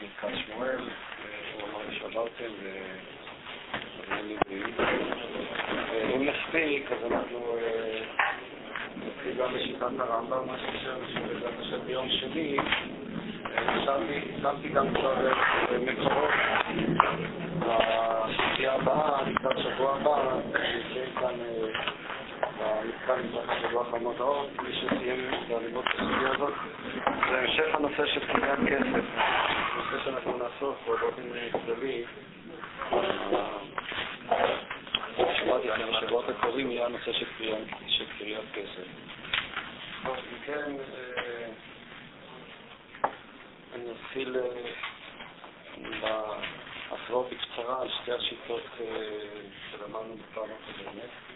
ברכת שמואל, הוא אמר נגועים. אם נספיק, אז אנחנו נתחיל גם בשיטת הרמב"ם, מה שבעזרת השם ביום שני. שמתי גם כבר מקורות בסוגיה הבאה, לקראת שבוע הבא, כאן במתקן מזרח השבוע המודעות, מי שסיים ללמוד את הסוגיה הזאת, זה המשך הנושא של קניית כסף, נושא שאנחנו נעסוק בו באופן כללי. שמעתי לכם, בשבועות הקרובים יהיה הנושא של קריאת כסף. טוב, אם כן, אני אתחיל לחזור בקצרה על שתי השיטות שלמדנו בפעם הקודמת.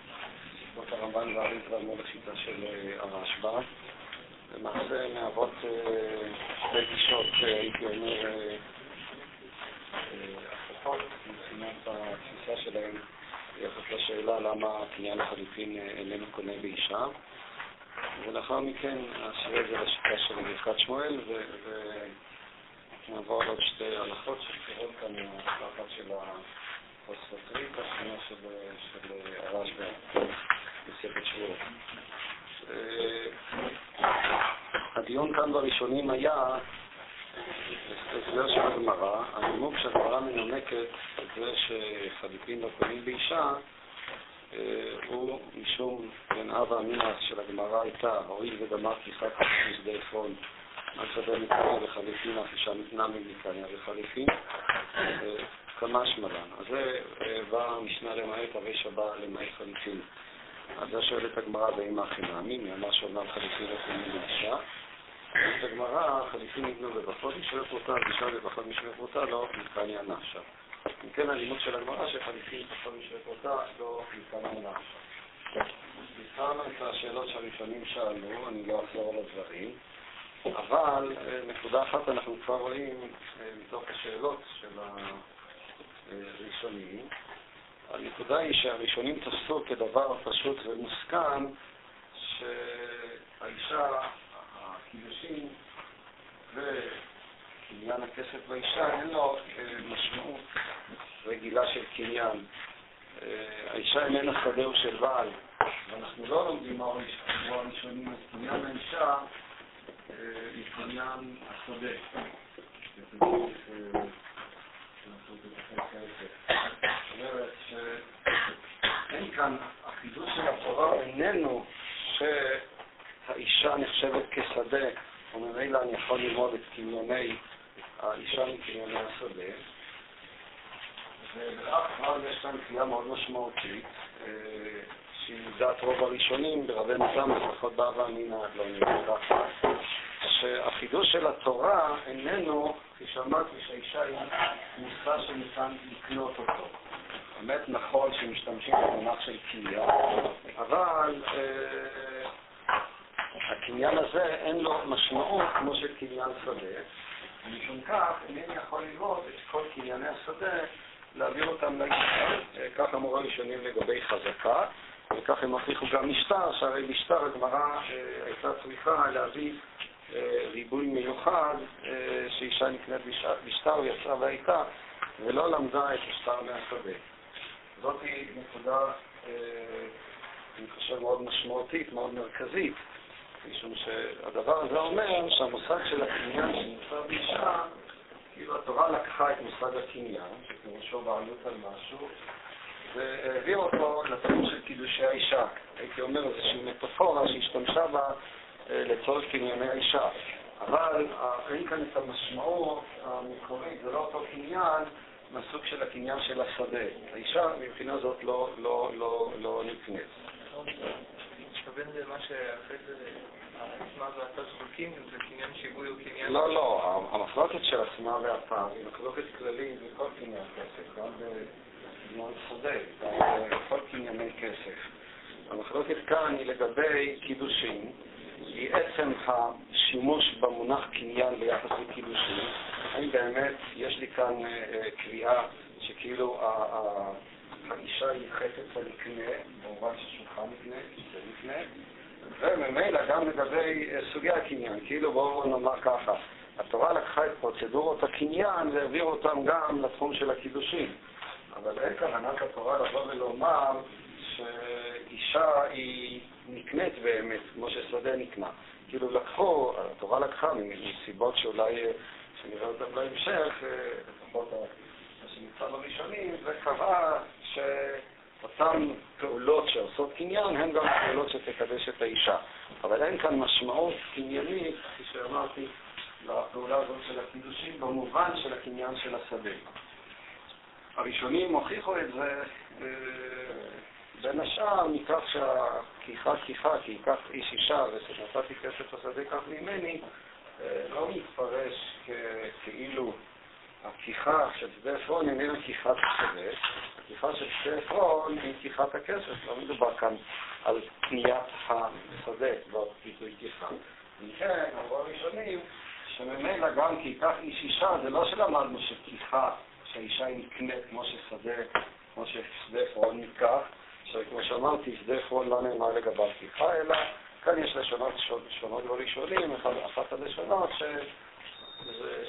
שיטות הרמב"ן והאריז מול השיטה של הרשב"א. למעשה מהוות שתי גישות, הייתי אומר, הפוכות מבחינת התפיסה שלהם ביחס לשאלה למה קניין לחליפין איננו קונה באישה. ולאחר מכן נשאיר את זה לשיטה של ברכת שמואל ונעבור על עוד שתי הלכות שכתובות כאן מהתחת של הפוספטרית, השנייה של הרשב"א בספר שבועות. הדיון כאן בראשונים היה הסבר של הגמרא, הנימוק שהגמרא מנמקת את זה שחליפין לא קונים באישה הוא משום בין אבא אמינא של הגמרא הייתה, הואיל וגמר כיחת משדה עפרון על שדה מקריא וחליפין, אף אישה מתנמי מקניה וחליפין, כמה שמלן. אז זה בא המשנה למעט, הרי שבא למעט חליפין. אז זה שואלת הגמרא באמא הכי מאמין, מי אמר שאומנם חליפין לא קונים באישה. בגמרא, חליפין ניתנו בברכות משווה פרוטה, ואישה בברכות משווה פרוטה, לא מקניה נפשה. אם כן, הלימוד של הגמרא שחליפין בברכות משווה פרוטה, לא מקניה נפשה. הזכרנו את השאלות שהראשונים שאלו, אני לא אחזור על הדברים, אבל נקודה אחת אנחנו כבר רואים מתוך השאלות של הראשונים. הנקודה היא שהראשונים תפסו כדבר פשוט ומוסכם שהאישה, הקידושים וקניין הכסף באישה אין לו משמעות רגילה של קניין. האישה איננה שדהו של בעל, ואנחנו לא לומדים מה הראשונים את קניין האישה מקניין השדה. זאת אומרת שאין כאן, החידוש של התורה איננו שהאישה נחשבת כשדה, וממילא אני יכול ללמוד את קנייני האישה מקנייני השדה. ובכך כבר יש כאן קריאה מאוד משמעותית, שהיא דעת רוב הראשונים, ברבנו תם, לפחות באבא אמינא עד לא נראה שהחידוש של התורה איננו, כפי שאמרתי, שהאישה היא מושא שניתן לקנות אותו. באמת נכון שמשתמשים במונח של קניין, אבל אה, הקניין הזה אין לו משמעות כמו של קניין שדה, ומשום כך אינני יכול לראות את כל קנייני השדה, להעביר אותם לאישה. כך אמרו הראשונים לגבי חזקה, וכך הם הוכיחו גם משטר, שהרי משטר הגמרא הייתה צריכה להביא ריבוי מיוחד שאישה נקנית בשטר ויצאה והייתה ולא למדה את השטר מהשדה. זאת נקודה, אני חושב, מאוד משמעותית, מאוד מרכזית, משום שהדבר הזה אומר שהמושג של הקניין שנמצא באישה, כאילו התורה לקחה את מושג הקניין, שפירושו בעלות על משהו, והעביר אותו לתחום של קידושי האישה. הייתי אומר איזושהי מטאפורה שהשתמשה בה לצורך קנייני האישה. אבל אין כאן את המשמעות המקורית, זה לא אותו קניין מהסוג של הקניין של השדה. האישה מבחינה זאת לא, לא, לא, לא נקנית. מתכוון למה שאחרי זה העצמה והתה זקוקים, זה קניין שיווי או קניין... לא, לא, המחלוקת של עצמה והתה היא מחלוקת כללית בכל קניין כסף, גם בקניין שדה, גם בכל קנייני כסף. המחלוקת כאן היא לגבי קידושים. היא עצם השימוש במונח קניין ביחס לקידושים. האם באמת יש לי כאן קריאה שכאילו האישה היא חפץ הנקנה, במובן ששולחן נקנה, כיסא נקנה, וממילא גם לגבי אה, סוגי הקניין, כאילו בואו נאמר ככה, התורה לקחה את פרוצדורות הקניין והעבירה אותם גם לתחום של הקידושים. אבל אין כוונת התורה לבוא ולומר שאישה היא נקנית באמת, כמו ששדה נקנה. כאילו לקחו, התורה לקחה מסיבות שאולי, שנראה אותן בהמשך, אה, לפחות מה שנמצא בראשונים, וקבעה שאותן פעולות שעושות קניין הן גם פעולות שתקדש את האישה. אבל אין כאן משמעות קניינית, כפי שאמרתי, לפעולה הזאת של הקידושים במובן של הקניין של השדה. הראשונים הוכיחו את זה אה, בין השאר מכך שהכיחה כיחה, כי ייקח איש אישה ושנתתי כסף השדה כך ממני, אה, לא מתפרש כאילו הכיחה של שדה עפרון איננה כיחת השדה, הכיחה של שדה עפרון היא כיחת הכסף, לא מדובר כאן על קניית השדה, לא פיתוי כיחה. וכן, אמרו הראשונים, שממילא גם כי ייקח איש אישה, זה לא שלמדנו שכיחה, שהאישה היא נקנית כמו ששדה, כמו ששדה עפרון ניקח, שכמו שאמרתי, שדה עפרון לא נאמר לגביו כיחה, אלא כאן יש לשונות שונות וראשונים, אחת הלשונות ש...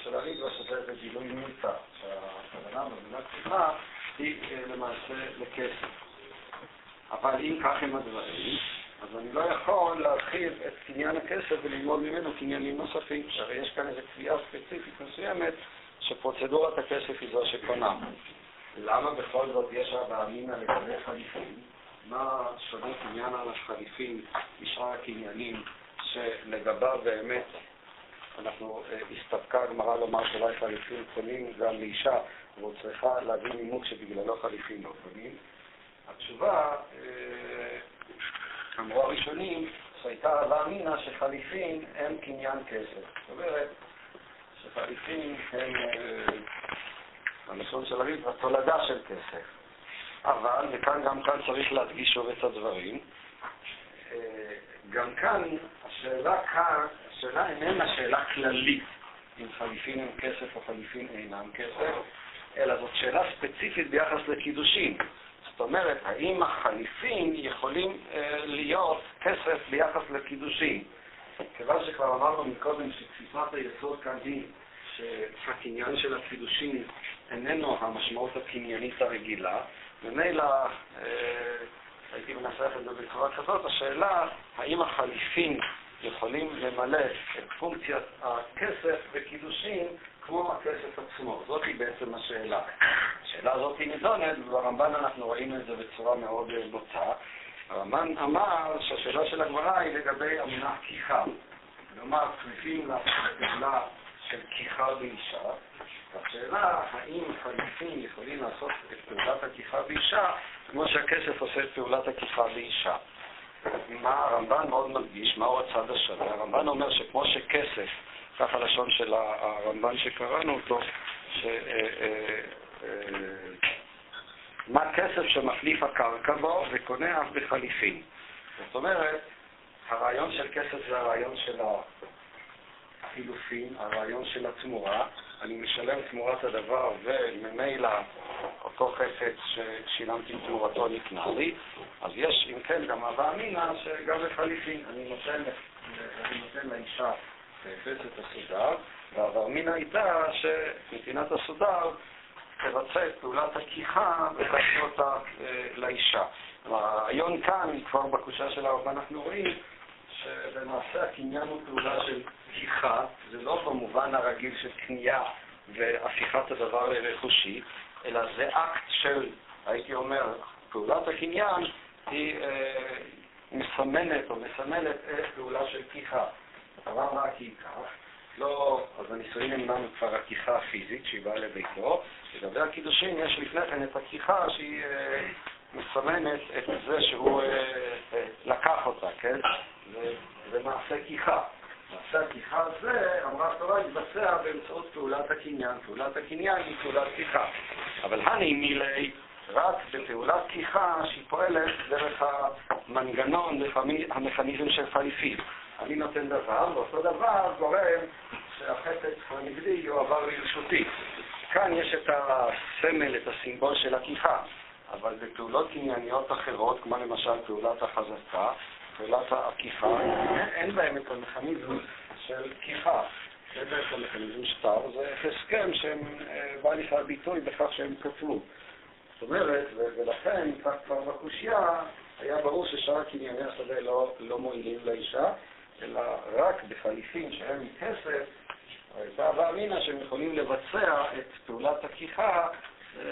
של הריבה, שזה איזה גילוי מילתא, שהכוונה במילה כיחה היא אה, למעשה לכסף. אבל אם כך הם הדברים, אז אני לא יכול להרחיב את קניין הכסף וללמוד ממנו קניינים נוספים, שהרי יש כאן איזו קביעה ספציפית מסוימת שפרוצדורת הכסף היא זו שקונה. למה בכל זאת יש אבא אמינא לגבי חליפים? מה שונה קניין על החליפים משאר הקניינים שלגביו באמת אנחנו, אה, הסתפקה הגמרא לומר שאולי חליפים קונים גם לאישה, והוא צריכה להביא נימוק שבגללו חליפים לא קונים? התשובה, אה, אמרו הראשונים, שהייתה אהבה אמינא שחליפין הם קניין כסף. זאת אומרת, שחליפין הם, אה, הלשון של הריב, התולדה של כסף. אבל, וכאן גם כאן צריך להדגיש שוב את הדברים, אה, גם כאן, השאלה כאן, השאלה איננה שאלה כללית, אם חליפין הם כסף או חליפין אינם כסף, אלא זאת שאלה ספציפית ביחס לקידושין. זאת אומרת, האם החליפין יכולים אה, להיות כסף ביחס לקידושין? כיוון שכבר אמרנו מקודם שתפיסת היסוד כאן היא שהקניין של הקידושין איננו המשמעות הקניינית הרגילה, ממילא אה, הייתי מנסח את זה בצורה כזאת, השאלה האם החליפין יכולים למלא את פונקציית הכסף בקידושין כמו הכסף עצמו. זאת היא בעצם השאלה. השאלה הזאת היא נידונת, וברמב"ן אנחנו רואים את זה בצורה מאוד אה, בוטה. הרמב"ן אמר שהשאלה של הגמרא היא לגבי המונח כיחה. כלומר, צריכים לעשות של כיחה באישה, והשאלה האם חליפים יכולים לעשות את פעולת הכיחה באישה כמו שהכסף עושה את פעולת הכיחה באישה. מה הרמב"ן מאוד מדגיש, מהו הצד השווה? הרמב"ן אומר שכמו שכסף כך הלשון של הרמב"ן שקראנו אותו, ש... אה, אה, אה, מה כסף שמחליף הקרקע בו וקונה אף בחליפין. זאת אומרת, הרעיון של כסף זה הרעיון של החילופין, הרעיון של התמורה. אני משלם תמורת הדבר וממילא אותו חפץ ששילמתי תמורתו נקנה לי. אז יש, אם כן, גם הווה אמינא שגם בחליפין. אני נותן, אני נותן לאישה ואפס את הסודר, והאברמינה הייתה שנתינת הסודר תבצע את פעולת הכיחה ותעשה אותה אה, לאישה. הרעיון כאן, כבר בקושה של הרב אנחנו רואים שלמעשה הקניין הוא פעולה של כיחה, זה לא במובן הרגיל של קנייה והפיכת הדבר לרכושי, אלא זה אקט של, הייתי אומר, פעולת הקניין היא אה, מסמנת או מסמלת את פעולה של כיחה. הרב רק ייקח, לא, אז הנישואין אינם כבר הכיחה הפיזית שהיא באה לביתו, לגבי הקידושין יש לפני כן את הכיחה שהיא אה, מסמנת את זה שהוא אה, אה, לקח אותה, כן? זה, זה מעשה כיחה. מעשה הכיחה הזה, אמרה התורה, יתבצע באמצעות פעולת הקניין. פעולת הקניין היא פעולת כיחה. אבל הני מילי רק בפעולת כיחה שהיא פועלת דרך המנגנון, המכניזם של חליפים. אני נותן דבר, ואותו דבר גורם שהחפץ הנגדי יועבר לרשותי. כאן יש את הסמל, את הסימבול של הכיחה, אבל בפעולות קנייניות אחרות, כמו למשל פעולת החזקה, פעולת העקיפה, אין בהם את המכניזם של כיחה. זה בעצם מכניזם שטר, זה הסכם שבא לכלל ביטוי בכך שהם כתבו. זאת אומרת, ולכן, כך כבר בקושייה, היה ברור ששאר קנייני השדה לא, לא מועילים לאישה, אלא רק בחליפים שהם מכסף, הייתה אמינא שהם יכולים לבצע את פעולת הכיחה אה,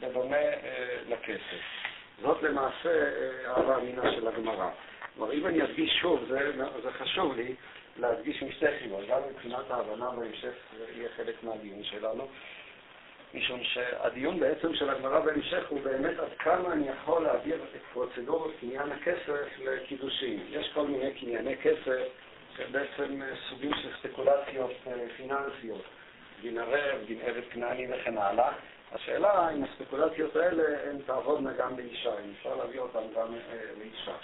בדומה אה, לכסף. זאת למעשה אה, אהבה אמינא של הגמרא. כלומר, אם אני אדגיש שוב, זה, זה חשוב לי להדגיש משתי סיבות, גם מבחינת ההבנה בהמשך זה יהיה חלק מהדיון שלנו, משום שהדיון בעצם של הגמרא בהמשך הוא באמת עד כמה אני יכול להעביר את פרוצדורות קניין הכסף לקידושים. יש כל מיני קנייני כסף בעצם סוגים של ספקולציות אה, פיננסיות, דין ערב, דין עבד כנעני וכן הלאה. השאלה אם הספקולציות האלה הן תעבודנה גם באישה, אם אפשר להביא אותן גם לאישה. אה,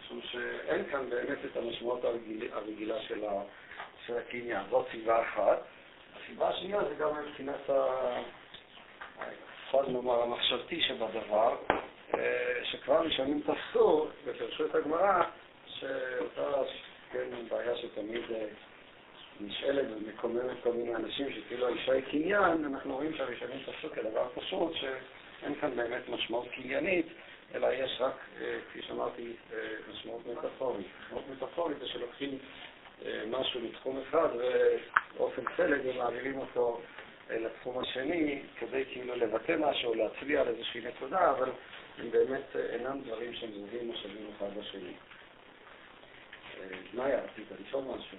משום שאין כאן באמת את המשמעות הרגילה של הקניין. זאת סיבה אחת. הסיבה השנייה זה גם מבחינת ה... יכול נאמר המחשבתי שבדבר, אה, שכבר ראשונים תפסו ופרשו את הגמרא, שאותה כן, בעיה שתמיד אה, נשאלת ומקוממת כל מיני אנשים שכאילו האישה היא קניין, אנחנו רואים שהראשונים תפסו כדבר פשוט, שאין כאן באמת משמעות קניינית, אלא יש רק, אה, כפי שאמרתי, משמעות מטאפורית. משמעות מטאפורית זה שלוקחים משהו מתחום אחד ובאופן פלג ומעבירים אותו לתחום השני, כדי כאילו לבטא משהו, להצביע על איזושהי נקודה, אבל הם באמת אינם דברים שהם זוהים או שווים אחד בשני. מאיה, רצית לשאול משהו?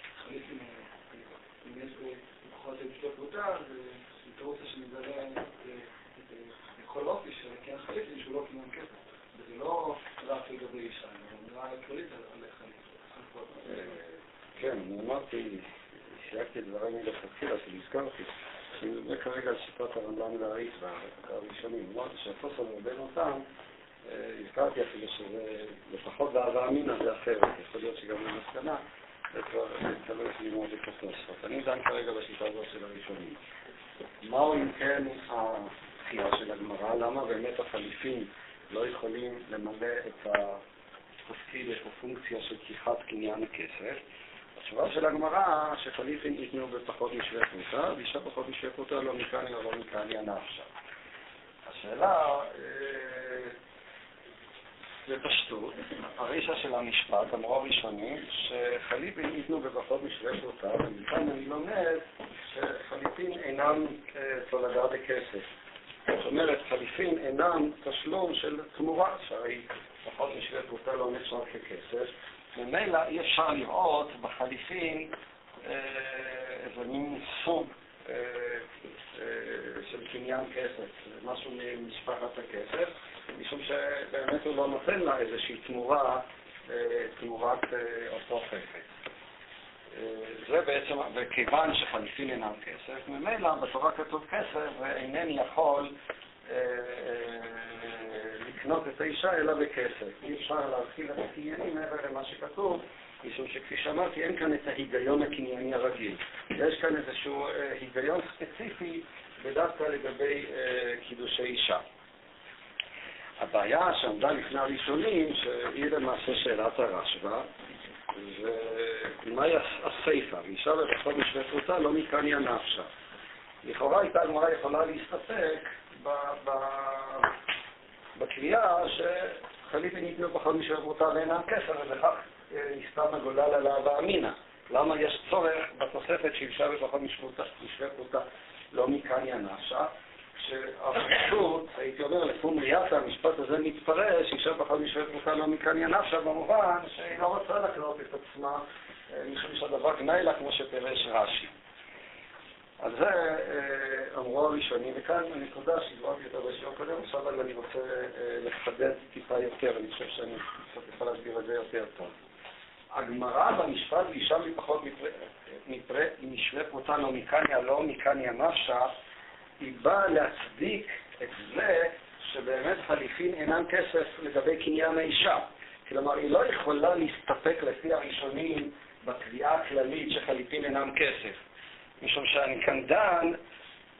קניין חליפים שהוא לא קניין כסף. וזה לא רק לגבי זה נראה כללית על חליפים. כן, אמרתי סייגתי את דבריי מלכתחילה, שהזכרתי, אני מדבר כרגע על שיטת הרמב"ם והריטב"א, הראשונים. אמרתי שהתוספות בין אותם, הזכרתי אפילו שזה, לפחות בהווה אמינא זה אחרת, יכול להיות שגם במסקנה, אני דן כרגע בשיטה הזאת של הראשונים. מהו אם כן התחייה של הגמרא? למה באמת החליפים לא יכולים למלא את התפקיד, את הפונקציה של כיחת קניין הכסף? התשובה של הגמרא, שחליפין ייתנו בפחות משווה פרוטה, ואישה פחות משווה פרוטה לא מקניה או לא מקניה נפשה. השאלה, בפשטות, הרישה של המשפט, אמרו הראשונים, שחליפין ייתנו בפחות משווה פרוטה, ומכאן אני לומד שחליפין אינם אה, תולדה בכסף. זאת אומרת, חליפין אינם תשלום של תמורה, שהרי פחות משווה פרוטה לא נחשב ככסף. ממילא אי אפשר לראות בחליפין אה, איזה מין סוג אה, של קניין כסף, משהו ממשפחת הכסף, משום שבאמת הוא לא נותן לה איזושהי תמורה, תמורת אותו חפץ. זה בעצם, וכיוון שחליפין אינם כסף, ממילא בתורה כתוב כסף ואינני יכול לקנות את האישה אלא בכסף. אי אפשר להרחיב את הקניינים מעבר למה שכתוב, משום שכפי שאמרתי, אין כאן את ההיגיון הקנייני הרגיל. יש כאן איזשהו אה, היגיון ספציפי ודווקא לגבי אה, קידושי אישה. הבעיה שעמדה לפני הראשונים, שהיא למעשה שאלת הרשב"א, ומהי הסיפא? ואישה בפחות משווה פרוטה לא מקניה נפשה. לכאורה הייתה הגמרא יכולה להסתפק. בקביעה שחליפין ניתנו פחות משווה פרוטה ואינם כסף, ובכך נסתם הגולל על אהבה אמינא. למה יש צורך בתוספת שאישה בפחות משווה פרוטה לא מקניה נפשה? שהפשוט, הייתי אומר, לפום ריאטה, המשפט הזה מתפרש, אישה פחות משווה פרוטה לא מקניה נפשה, במובן שהיא לא רוצה לקנות את עצמה, משום שהדבר גנאי לה, כמו שפירש רש"י. על זה אה, אמרו הראשונים, וכאן הנקודה שהדברתי אותה בשיעור קודם, עכשיו אני רוצה אה, לחדד טיפה יותר, אני חושב שאני קצת יכול להסביר את זה יותר טוב. הגמרא במשפט ואישה מפחות משווה פרוטן או מקניה לא מקניה נפשה, היא באה להצדיק את זה שבאמת חליפין אינם כסף לגבי קניין האישה. כלומר, היא לא יכולה להסתפק לפי הראשונים בקביעה הכללית שחליפין אינם כסף. משום שאני כאן דן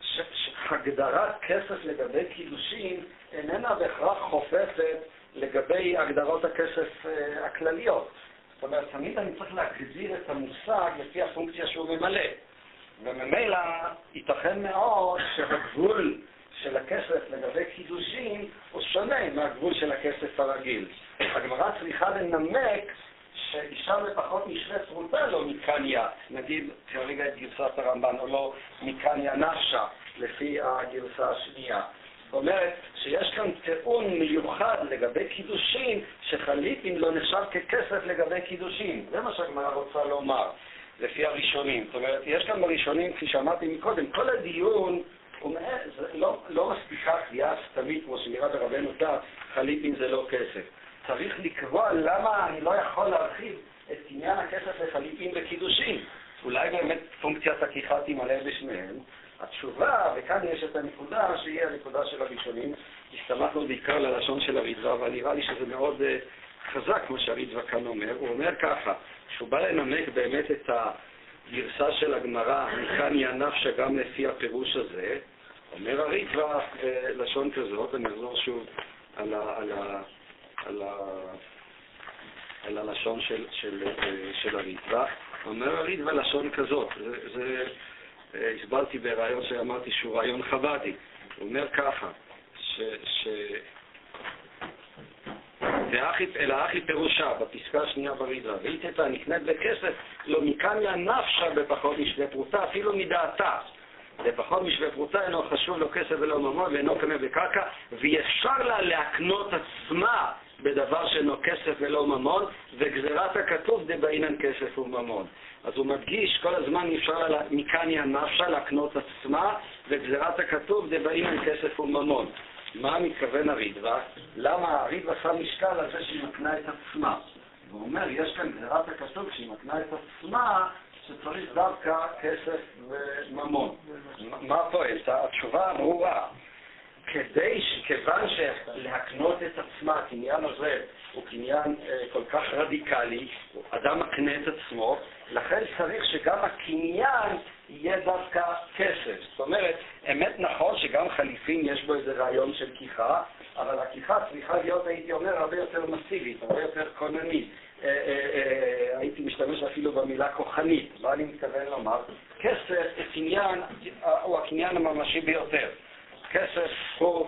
שהגדרת כסף לגבי קידושין איננה בהכרח חופפת לגבי הגדרות הכסף אה, הכלליות. זאת אומרת, תמיד אני צריך להגדיר את המושג לפי הפונקציה שהוא ממלא. וממילא ייתכן מאוד שהגבול של הכסף לגבי קידושין הוא שונה מהגבול של הכסף הרגיל. הגמרא צריכה לנמק שאישה בפחות משווה פרוטה לא מקניה, נגיד כרגע את גרסת הרמב"ן, או לא מקניה נפשה, לפי הגרסה השנייה. זאת אומרת שיש כאן טיעון מיוחד לגבי קידושין, שחליפין לא נחשב ככסף לגבי קידושין. זה מה שהגמרא רוצה לומר, לפי הראשונים. זאת אומרת, יש כאן בראשונים, כפי שאמרתי מקודם, כל הדיון הוא לא, לא מספיקה קביעה סתמית, כמו שנראה ברבנו תה, חליפין זה לא כסף. צריך לקבוע למה אני לא יכול להרחיב את קניין הכסף לחליפין וקידושין. אולי באמת פונקציית הכיחה תמלא בשניהם. התשובה, וכאן יש את הנקודה שהיא הנקודה של הראשונים, הסתמכנו בעיקר ללשון של הרידווה, אבל נראה לי שזה מאוד uh, חזק מה שהרידווה כאן אומר. הוא אומר ככה, שהוא בא לנמק באמת את הגרסה של הגמרא, מכאן ינפשה גם לפי הפירוש הזה, אומר הרידווה uh, לשון כזאת, אני אחזור שוב על, ה, על, ה, על, ה, על הלשון של, של, אה, של הריטב"א. אומר הריטב"א לשון כזאת, זה, זה אה, הסברתי בריאיון שאמרתי שהוא רעיון חב"די. הוא אומר ככה, ש... ש אלא אחי פירושה, בפסקה השנייה ברידרא, ואיתתא נקנית בכסף, לא מכאן לנפשה בפחות משווה פרוטה, אפילו מדעתה. לפחות משווה פרוטה אינו חשוב לו כסף ולא ממון ואינו קנה בקרקע, ואפשר לה להקנות עצמה בדבר שאינו כסף ולא ממון, וגזירת הכתוב דבעינן כסף וממון. אז הוא מדגיש כל הזמן אפשר לה, מכאן היא הנפשה להקנות עצמה, וגזירת הכתוב דבעינן כסף וממון. מה מתכוון הרידווה? למה הרידווה שם משקל על זה שהיא מקנה את עצמה? הוא אומר, יש כאן גזירת הכתוב שהיא מקנה את עצמה, שצריך דווקא כסף וממון. מה פועל? התשובה ברורה. כדי, כיוון שלהקנות את עצמה, הקניין הזה הוא קניין אה, כל כך רדיקלי, אדם מקנה את עצמו, לכן צריך שגם הקניין יהיה דווקא כסף. זאת אומרת, אמת נכון שגם חליפין יש בו איזה רעיון של כיחה, אבל הכיחה צריכה להיות, הייתי אומר, הרבה יותר מסיבית, הרבה יותר כוננית. אה, אה, אה, הייתי משתמש אפילו במילה כוחנית. מה אני מתכוון לומר? כסף קניין, הוא הקניין הממשי ביותר. כסף הוא,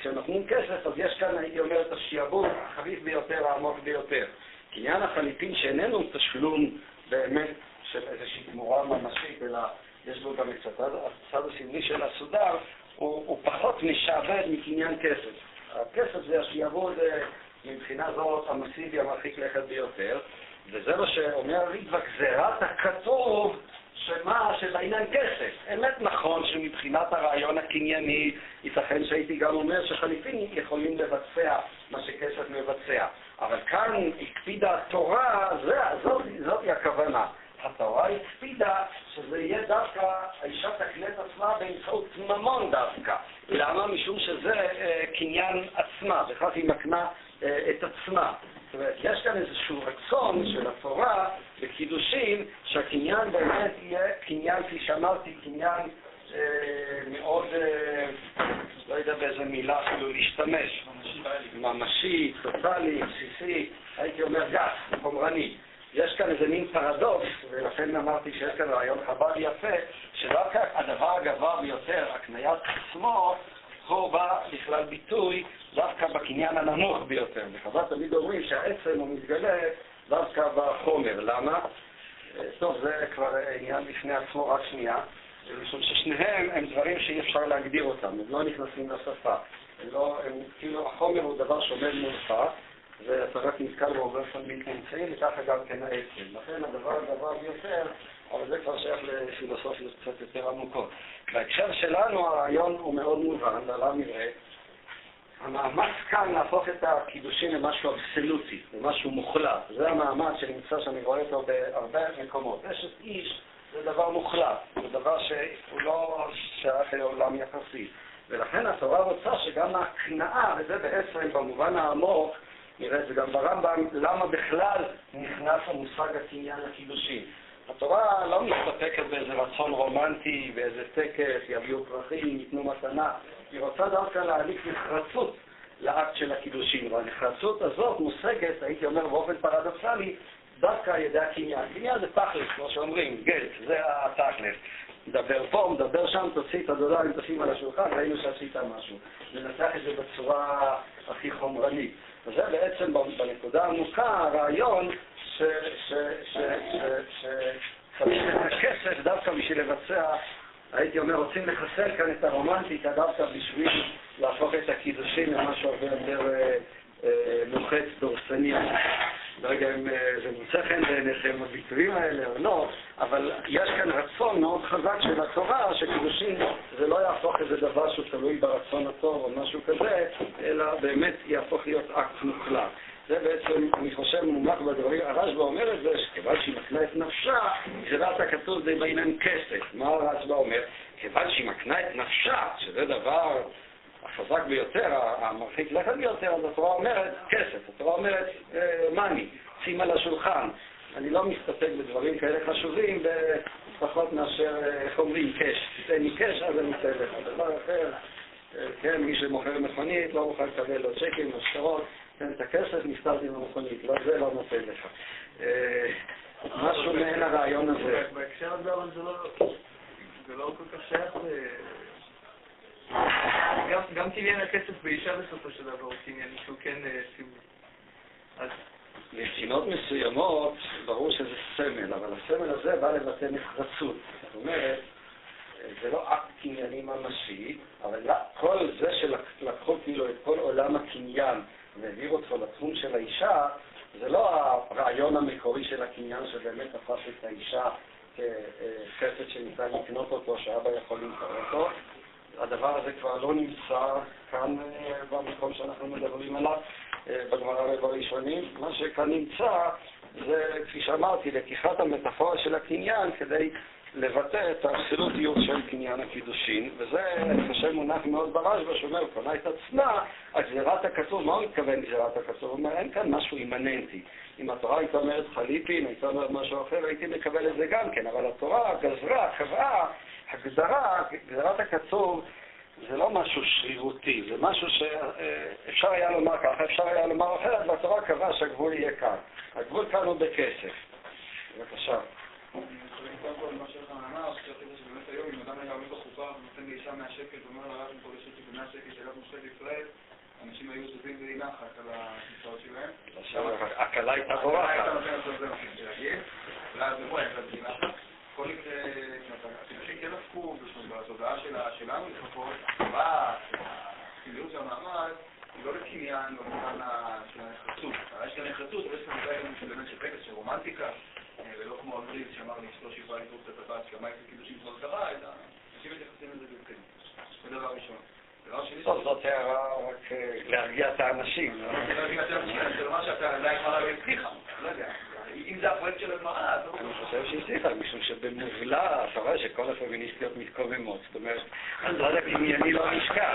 כשנותנים כסף, אז יש כאן, הייתי אומר, את השיעבוד החריף ביותר, העמוק ביותר. קניין החליפין שאיננו תשלום באמת של איזושהי תמורה ממשית, אלא יש בו גם את הצד הסמלי של הסודר, הוא, הוא פחות משעבד מקניין כסף. הכסף זה השיעבוד מבחינה זאת המסיבי המרחיק לכת ביותר, וזה מה שאומר ריטווה, גזירת הכתוב שמה, שבעניין כסף. אמת נכון שמבחינת הרעיון הקנייני, ייתכן שהייתי גם אומר שחליפין יכולים לבצע מה שכסף מבצע. אבל כאן הקפידה התורה, זה, זאת, זאת הכוונה. התורה הקפידה שזה יהיה דווקא, האישה תקנה את עצמה באמצעות ממון דווקא. למה? משום שזה אה, קניין עצמה, בכך היא מקנה אה, את עצמה. זאת אומרת, יש כאן איזשהו רצון של התורה בקידושין, שהקניין באמת יהיה קניין, כפי שאמרתי, קניין אה, מאוד, לא יודע באיזה מילה אפילו להשתמש, ממשי, טוטאלי, בסיסי, הייתי אומר גס, חומרני. יש כאן איזה מין פרדוקס, ולכן אמרתי שיש כאן רעיון חב"ד יפה, שדווקא הדבר הגבוה ביותר, הקניית עצמו, הוא בא לכלל ביטוי דווקא בקניין הנמוך ביותר. בחב"ד תמיד אומרים שהעצם הוא מתגלה דווקא בחומר. למה? אה, טוב, זה כבר עניין בפני עצמו, רק שנייה. משום ששניהם הם דברים שאי אפשר להגדיר אותם, הם לא נכנסים לשפה. הם לא, הם, כאילו החומר הוא דבר שעומד מולך, ואתה רק נתקל בו באופן בלתי אמצעי, וככה גם כן העצם. לכן הדבר הגבוה ביותר אבל זה כבר שייך לפילוסופיות קצת יותר עמוקות. בהקשר שלנו הרעיון הוא מאוד מובן, ועליו נראה. המאמץ כאן להפוך את הקידושים למשהו אבסולוטי, למשהו מוחלט. זה המאמץ שנמצא שאני רואה אותו בהרבה מקומות. אשת איש זה דבר מוחלט, זה דבר שהוא לא שייך לעולם יחסי. ולכן התורה רוצה שגם ההכנעה, וזה בעצם במובן העמוק, נראה את זה גם ברמב"ם, למה בכלל נכנס המושג הקניין לקידושים. התורה לא מסתפקת באיזה רצון רומנטי, באיזה טקס, יביאו פרחים, ייתנו מתנה. היא רוצה דווקא להעניק נחרצות לאקט של הקידושים, והנחרצות הזאת מושגת, הייתי אומר באופן פרדוקסלי, דווקא על ידי הקניין. קניין זה תכלס, כמו שאומרים, גט, זה התכלס. מדבר פה, מדבר שם, תוציא את הדולרים, תשים על השולחן, ראינו שעשית משהו. ננסח את זה בצורה הכי חומרנית. וזה בעצם בנקודה העמוקה הרעיון שצריך את הכסף דווקא בשביל לבצע, הייתי אומר, רוצים לחסל כאן את הרומנטיקה דווקא בשביל להפוך את הקידושים למשהו הרבה יותר אה, לוחץ, דורסני. לא יודע אם אה, זה מוצא חן בעיניכם הביטויים האלה או לא, אבל יש כאן רצון מאוד חזק של התורה, שקידושין זה לא יהפוך איזה דבר שהוא תלוי ברצון הטוב או משהו כזה, אלא באמת יהפוך להיות אקט מוחלט. זה בעצם, אני חושב, מומלך בדברים, הרשב"א אומר את זה, שכיוון שהיא מקנה את נפשה, גזירת הכתוב זה בעניין כסף. מה הרשב"א אומר? כיוון שהיא מקנה את נפשה, שזה דבר החזק ביותר, המרחיק לכת ביותר, אז התורה אומרת כסף, התורה אומרת מאני, שים על השולחן. אני לא מסתפק בדברים כאלה חשובים פחות מאשר, איך אומרים, קש. תיתן לי קש, אז אני אתן לך. דבר אחר, כן, מי שמוכר מכונית לא מוכן לקבל לו צ'קים או שטרות, תן את הכסף, נפטרתי במכונית. לא, זה לא נותן לך. משהו מעין הרעיון הזה. בהקשר הזה, אבל זה לא כל כך שייך גם קניין הכסף באישה בסופו של דבר קניין שהוא כן סיבוב. אז מבחינות מסוימות, ברור שזה סמל, אבל הסמל הזה בא לבטא נחרצות. זאת אומרת, זה לא אקט קנייני ממשי, אבל כל זה שלקחו כאילו את כל עולם הקניין והעבירו אותו לתחום של האישה, זה לא הרעיון המקורי של הקניין שבאמת תפס את האישה כחפץ שניתן לקנות אותו, שאבא יכול למכור אותו, הדבר הזה כבר לא נמצא כאן אה, במקום שאנחנו מדברים עליו, אה, בגמרא ובראשונים. מה שכאן נמצא זה, כפי שאמרתי, לקיחת המטאפורה של הקניין כדי לבטא את האבסולוטיות של קניין הקידושין, וזה, אני חושב, מונח מאוד ברשב"א, שאומר, קונה את עצמה, הגזירת הכתוב, מה הוא מתכוון גזירת הכתוב? הוא אומר, אין כאן משהו אימננטי. אם התורה הייתה אומרת חליפין, הייתה אומרת משהו אחר, הייתי מקבל את זה גם כן, אבל התורה גזרה, קבעה הגדרה, גזרת הקצוב, זה לא משהו שרירותי, זה משהו שאפשר היה לומר ככה, אפשר היה לומר אחרת, והתורה קבעה שהגבול יהיה כאן. הגבול כאן הוא בכסף. בבקשה. אנשים היו זוזים בלי נחת על הכיסאות שלהם. הקלה הייתה בורחת. ואז הוא בכל מקרה, אנשים כן הפכו, בתודעה שלנו לפחות, הסמליות של המעמד היא לא לקניין במובן של הנחרצות. יש כאן נחרצות, אבל יש כאן גם באמת של טקס, של רומנטיקה, ולא כמו אנגליז שאמר לי אשתו שבאה לדרוש את הטבעת, שגם הייתה קידושים כבר קרה, אלא אנשים מתייחסים לזה ברצינות. זה דבר ראשון. טוב, זאת הערה רק להרגיע את האנשים. להרגיע את האנשים, זה לומר שאתה עדיין כבר הבטיחה, לא יודע. אם זה הפרויקט של הגמרא, אז... אני חושב שהיא הצליחה, משום שבמובלע אתה רואה שכל הפמיניסטיות מתקוממות. זאת אומרת, הצד הקנייני לא נשכח.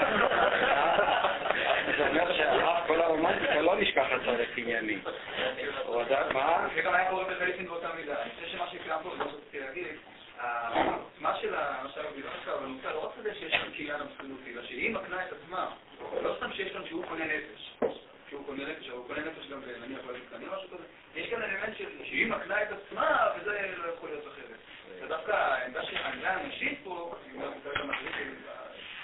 זה אומר שאף כל הרומנטיקה לא נשכח הצד הקנייני. מה? זה גם היה קורה בחלקין באותה מידה. אני חושב שמה שקרה פה, זה מה שרציתי להגיד, העוצמה של המשל הגבירונקה, אבל נמצא לא רק בזה שיש כאן קניין אבסולוטי, אלא שהיא מקנה את עצמה. לא סתם שיש כאן שהוא קונה נפש. שהוא קונה נפש, אבל הוא קונה נפש גם נניח לא קטנים, משהו כזה. יש כאן אלמנט שהיא מקנה את עצמה, וזה לא יכול להיות אחרת. זה דווקא העמדה הנשית פה, אם אנחנו כרגע מחליטים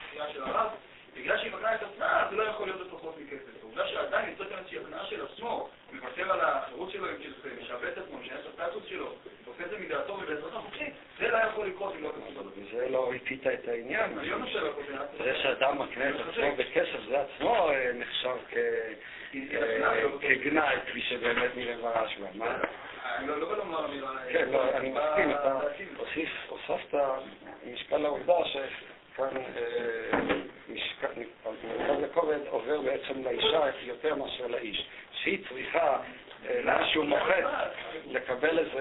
בקריאה של הרב, בגלל שהיא מקנה את עצמה, זה לא יכול להיות בפחות מכסף. העובדה שעדיין יוצאת כאן איזושהי הקנאה של עצמו, מוותר על החירות שלו, אם משעבד את עצמו, משנה את הסטטוס שלו, זה מדעתו ובעזרתו החופשית, זה לא יכול לקרות אם לא כתוב וזה לא ריפית את העניין. זה שאדם מקנה את עצמו בכסף, זה עצמו נחשב כגנאי, כפי שבאמת נראה ברשב"א. אני לא לומר אמירה... כן, לא, אני מסכים אתה הוספת משקל לעובדה שכאן אה, מרכז הכובד עובר בעצם לאישה יותר מאשר לאיש, שהיא צריכה אה, לאן שהוא מוחץ, לקבל איזו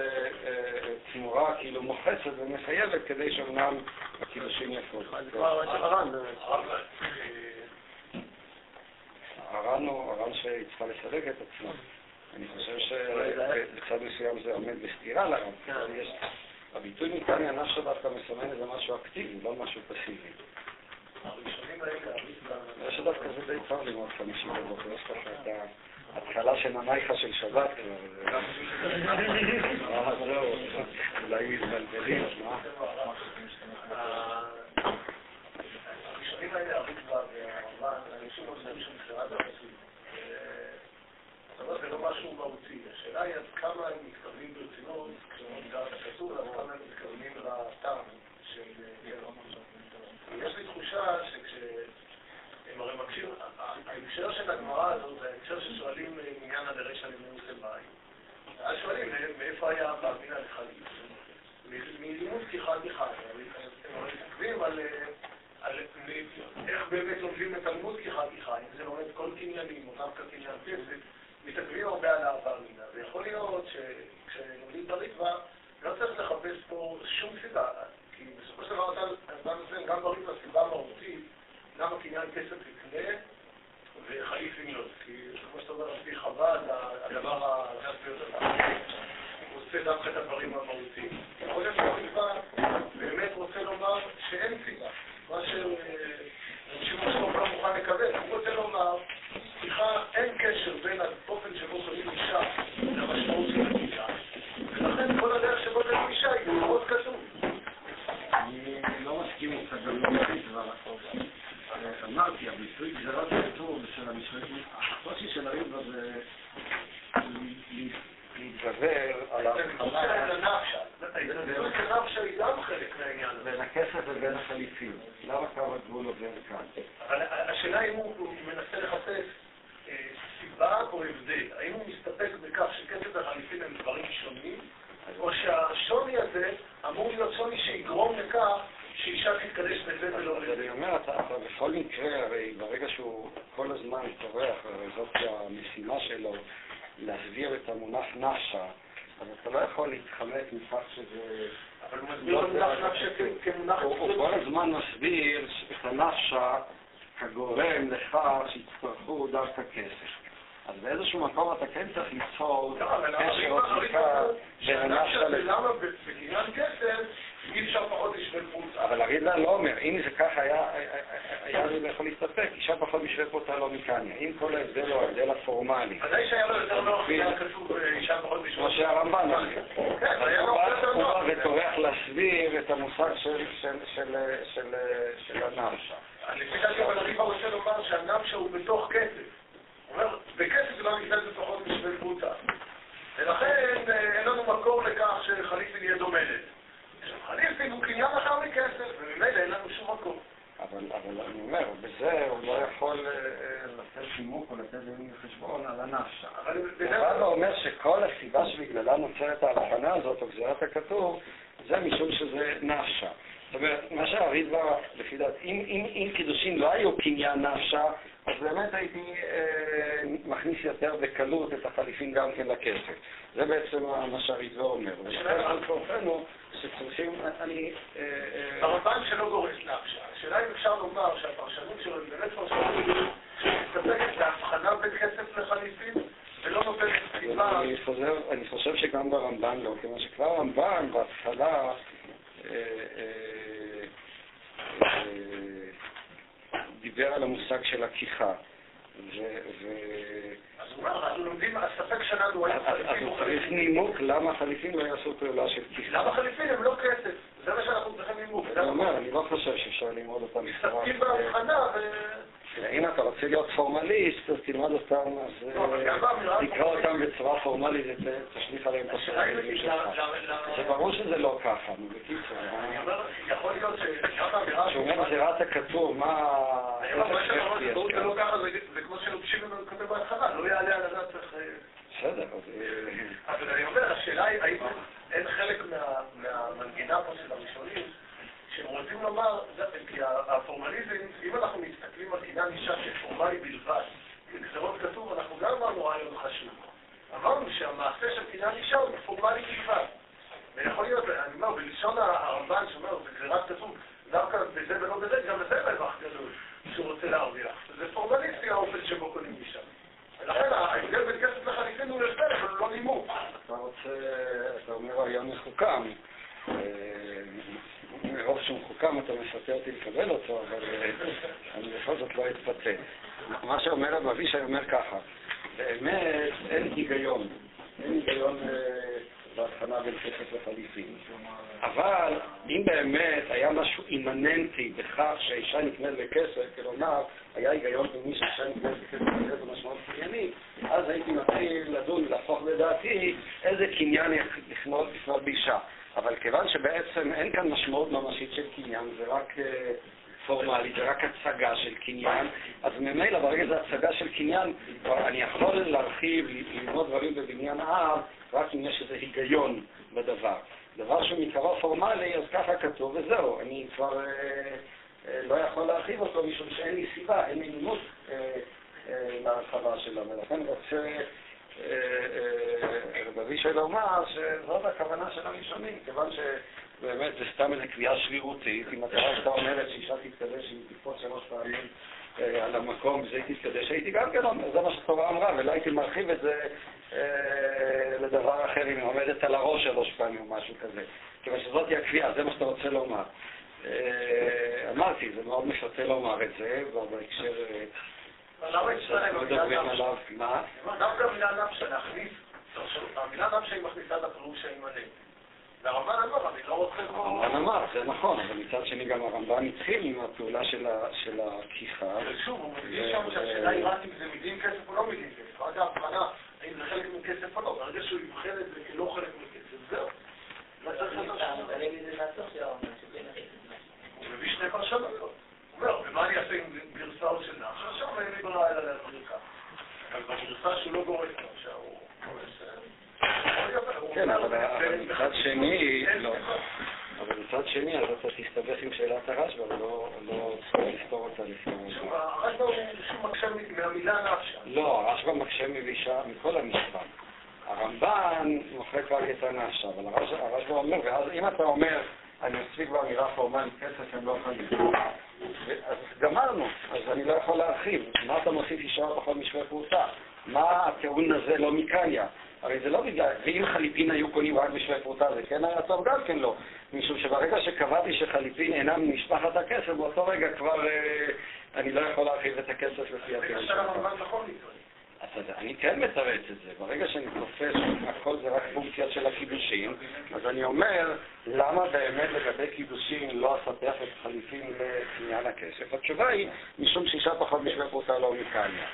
תמורה כאילו מוחצת ומחייבת כדי שאומנם הקידושים יפות. זה כבר הר"ן. הר"ן הוא הר"ן שהיא צריכה לסלק את עצמה. אני חושב שבצד מסוים זה עומד בסתירה לר"ן. כן. הביטוי ניתן נפשו דווקא מסמן איזה משהו אקטיבי, לא משהו פסיבי. יש דווקא זה די טוב ללמוד חמישי בבוקר, יש לך את ההתחלה של הנייחה של שבת כבר. אה, אולי מתבלבלים, מה? זה לא משהו מהותי. השאלה היא עד כמה הם מתכוונים ברצינות, כשאומרים גם את הכתוב, עד כמה הם מתכוונים לטעם תחושה שכשהם הרי מקשיב, ההקשר של הגמרא הזאת זה ההקשר ששואלים עניין הדרש על לימוד מים. אז שואלים מאיפה היה באמינה לחליף. מלימוד פתיחת מחד. הם הרי מתעכבים על איך באמת לומדים את פתיחת מחד. אם זה לומד כל קניינים, או דווקא קניין כסף, מתעכבים הרבה על אהבה אמינה. ויכול להיות שכשלומדים את הריטב"א, לא צריך לחפש פה שום סיבה. כי בסופו של דבר אתה נותן גם בריטב"א סיבה מהותית, למה קניין כסף יקנה וחליף ימלוט. כי כמו שאתה אומר, על פי חב"ד, הדבר הוא עושה דווקא את הדברים המהותיים. יכול להיות שהריטב"א באמת רוצה לומר שאין סיבה. מה ששימוש טוב לא מוכן לקבל. הוא רוצה לומר, סליחה, אין קשר בין האופן שבו קוראים אישה למשמעות של הקניין. ולכן כל הדרך שבו קוראים אישה היא מאוד כתוב. אני לא מסכים איתך גם לא בריטב"א. אמרתי, הביטוי גזירת כתוב של המשפטים, הקושי של הריטב"א זה להתגבר על ההבחנה בין הכסף ובין החליפים. למה קו הגבול עובר כאן? אבל השאלה אם הוא מנסה לחפש סיבה או הבדל. האם הוא מסתפק בכך שכסף וחליפים הם דברים שונים, או שהשוני הזה אמור להיות שוני שיגרום לכך שאישה תתקדש בזה ולא לזה. אני אומר, אתה בכל מקרה, הרי ברגע שהוא כל הזמן טורח, הרי זאת המשימה שלו, להסביר את המונח נפשה, אז אתה לא יכול להתחמק מכך שזה... אבל הוא מסביר את המונח נפשה כמונח... הוא כל הזמן מסביר את הנפשה כגורם לכך שיצטרכו דווקא כסף. אז באיזשהו מקום אתה כן צריך ליצור קשר או זיקה בין הנפשה ל... למה בקניין כסף אי אפשר פחות לשווה פרוטה? אבל הרידלן לא אומר, אם זה ככה היה, היה זה יכול להסתפק, אישה פחות משווה פרוטה לא מקניה. אם כל ההבדל הוא ההבדל הפורמלי. ודאי שהיה לו יותר נוח, היה כתוב אישה פחות משווה כמו שהרמב"ן אומר. כן, היה לו יותר הוא. בא וטורח להסביר את המושג של הנפשה. לפי דעתי, אבל אני רוצה לומר שהנפשה הוא בתוך כסף. אומר, לא נכנס בפחות משווה פרוטה. ולכן אין לנו מקור לכך שחליפין יהיה דומדת. חליפין הוא קניין אחר מכסף, וממילא אין לנו שום מקור. אבל, אבל אני אומר, בזה הוא לא יכול לתת חימוק או לתת דין חשבון על הנפשה. אבל הוא בזה... בא ואומר שכל הסיבה שבגללה נוצרת ההבחנה הזאת, או גזירת הכתוב, זה משום שזה נפשה. זאת אומרת, מה שהרידב"א, לפי דעת, אם, אם, אם קידושין לא היו קניין נפשה, אז באמת הייתי אה, מכניס יותר בקלות את החליפין גם כן לכסף. זה בעצם מה שהרידב"א אומר. ולכן על כורחנו שצריכים, אני... אה, אה, הרמב"ן שלא גורס נפשה. השאלה אם אפשר לומר שהפרשנות שלו היא באמת פרשנות שמסתפקת בהבחנה בין כסף לחליפין, ולא נותנת סיבה... אני חוזר, אני חושב שגם ברמב"ן לא, כיוון שכבר הרמב"ן בהתחלה דיבר על המושג של. ו... אז הוא אומר, אנחנו לומדים, הספק שלנו היה אז אז חליפין הוא צריך חליפין. נימוק למה החליפין לא יעשו פעולה של כיחה. למה חליפין הם לא כסף? זה מה שאנחנו צריכים ללמוד. אני לא חושב שאפשר ללמוד אותם. מסתפקים בהבחנה ו... אם אתה רוצה להיות פורמליסט, אז תלמד אותם, אז לא, אבל גם באמירה אה, תקרא אותם בצורה פורמלית ותשליך עליהם את השאלה שלך. זה ברור שזה לא ככה, נו, בקיצור. אני אומר, יכול להיות שגם באמירה... כשהוא אומר גזירת הכתוב, מה... זה? לא ככה, זה- כמו שרבשימן כותב בהתחלה, לא יעלה על הדעת צריך... אה, בסדר, אז... אה, אבל אני אומר, השאלה היא, האם אין חלק שהם רוצים לומר, כי הפורמליזם, אם אנחנו מסתכלים על עניין אישה כפורמלי בלבד, בגזרות כתוב, אנחנו גם אמרנו אה, רעיון חשוב. אמרנו שהמעשה של קניין אישה הוא פורמלי בלבד. ויכול להיות, אני אומר, בלשון הרמב"ן שאומר, בגזירת כתוב, דווקא בזה ולא בזה, גם בזה לא רווח גדול שהוא רוצה להרוויח. זה פורמליסטי האופן שבו קונים אישה. ולכן ההבדל בין כסף לחליפין הוא יותר, אבל הוא לא נימוק. אתה רוצה, אתה אומר היה מסוכם. אה, מרוב שהוא מחוכם אתה מספר אותי לקבל אותו, אבל אה, אני בכל זאת לא אתפתה. מה שאומר רב אבישי אומר ככה, באמת אין היגיון, אין היגיון אה, בהבחנה בין כסף לחליפין. אבל אם באמת היה משהו אימננטי בכך שהאישה נקנית בכסף, כלומר, היה היגיון במי שאישה נקנית בכסף זה משמעות קניינית, אז הייתי מתחיל לדון, להפוך לדעתי איזה קניין לקנות באישה. כיוון שבעצם אין כאן משמעות ממשית של קניין, זה רק אה, פורמלי, זה רק הצגה של קניין, אז ממילא ברגע זה הצגה של קניין, אני יכול להרחיב, ללמוד דברים בבניין אב, רק אם יש איזה היגיון בדבר. דבר שהוא מקרוב פורמלי, אז ככה כתוב, וזהו, אני כבר אה, אה, לא יכול להרחיב אותו משום שאין לי סיבה, אין לי אה, להרחבה שלו, ולכן רוצה רב אבישי לומר שזאת הכוונה של הראשונים, כיוון שבאמת זה סתם איזו קביעה שרירותית, אם אתה הייתה אומרת שאישה תתקדש אם תקפוץ שלוש פעמים אה, על המקום וזה תתקדש, הייתי גם כן אומר, זה מה שהתורה אמרה, ולא הייתי מרחיב את זה אה, לדבר אחר אם היא עומדת על הראש שלוש פעמים או משהו כזה, כיוון שזאת היא הקביעה, זה מה שאתה רוצה לומר. אה, אמרתי, זה מאוד מפתה לומר את זה, בהקשר למה אצלם המילה נפש? מה? דווקא המילה נפש להכניס, המילה נפש היא מכניסה לפירוש האימני. והרמב"ן אמר, אני לא רוצה... הרמב"ן אמר, זה נכון, אבל מצד שני גם הרמב"ן התחיל עם הפעולה של הכיחה. ושוב, הוא מבין שם שהשאלה היא רק אם זה מידים כסף או לא מידים כסף. רק ההבחנה, האם זה חלק מכסף או לא. ברגע שהוא יבחן את זה כלא חלק מכסף, זהו. לא הוא מביא שתי פרשנות. אומר, ומה אני אעשה עם גרסאות של נחש? עכשיו אין לי ברירה אלא להסביר ככה. אבל בגרסה שהוא לא גורס נחשה, הוא כן, אבל מצד שני, לא. אבל מצד שני, אז אתה תסתבך עם שאלת הרשב"א לא לפתור אותה לפני... הרשב"א הוא מקשה מהמילה נפשה. לא, הרשב"א מקשה מכל המשפט. הרמב"ן מוחק רק את הנפשה, אבל הרשב"א אומר, ואז אם אתה אומר, אני מספיק באמירה פורמלית, כסף הם לא חיים. אז גמרנו, אז אני לא יכול להרחיב. מה אתה מוסיף אישה פחות משווה פרוטה? מה הטיעון הזה לא מקניה? הרי זה לא בגלל, ואם חליפין היו קונים רק בשווה פרוטה, זה כן היה טוב? גם כן לא. משום שברגע שקבעתי שחליפין אינם ממשפחת הכסף, באותו רגע כבר אה, אני לא יכול להרחיב את הכסף לפי הטיעון. אז אני כן מתרץ את זה. ברגע שאני תופס שהכל זה רק פונקציה של הקידושים, אז אני אומר, למה באמת לגבי קידושים לא אספח את חליפים לקניין הכסף? התשובה היא, משום שאישה פחות משווה פרוטה לא מקניה.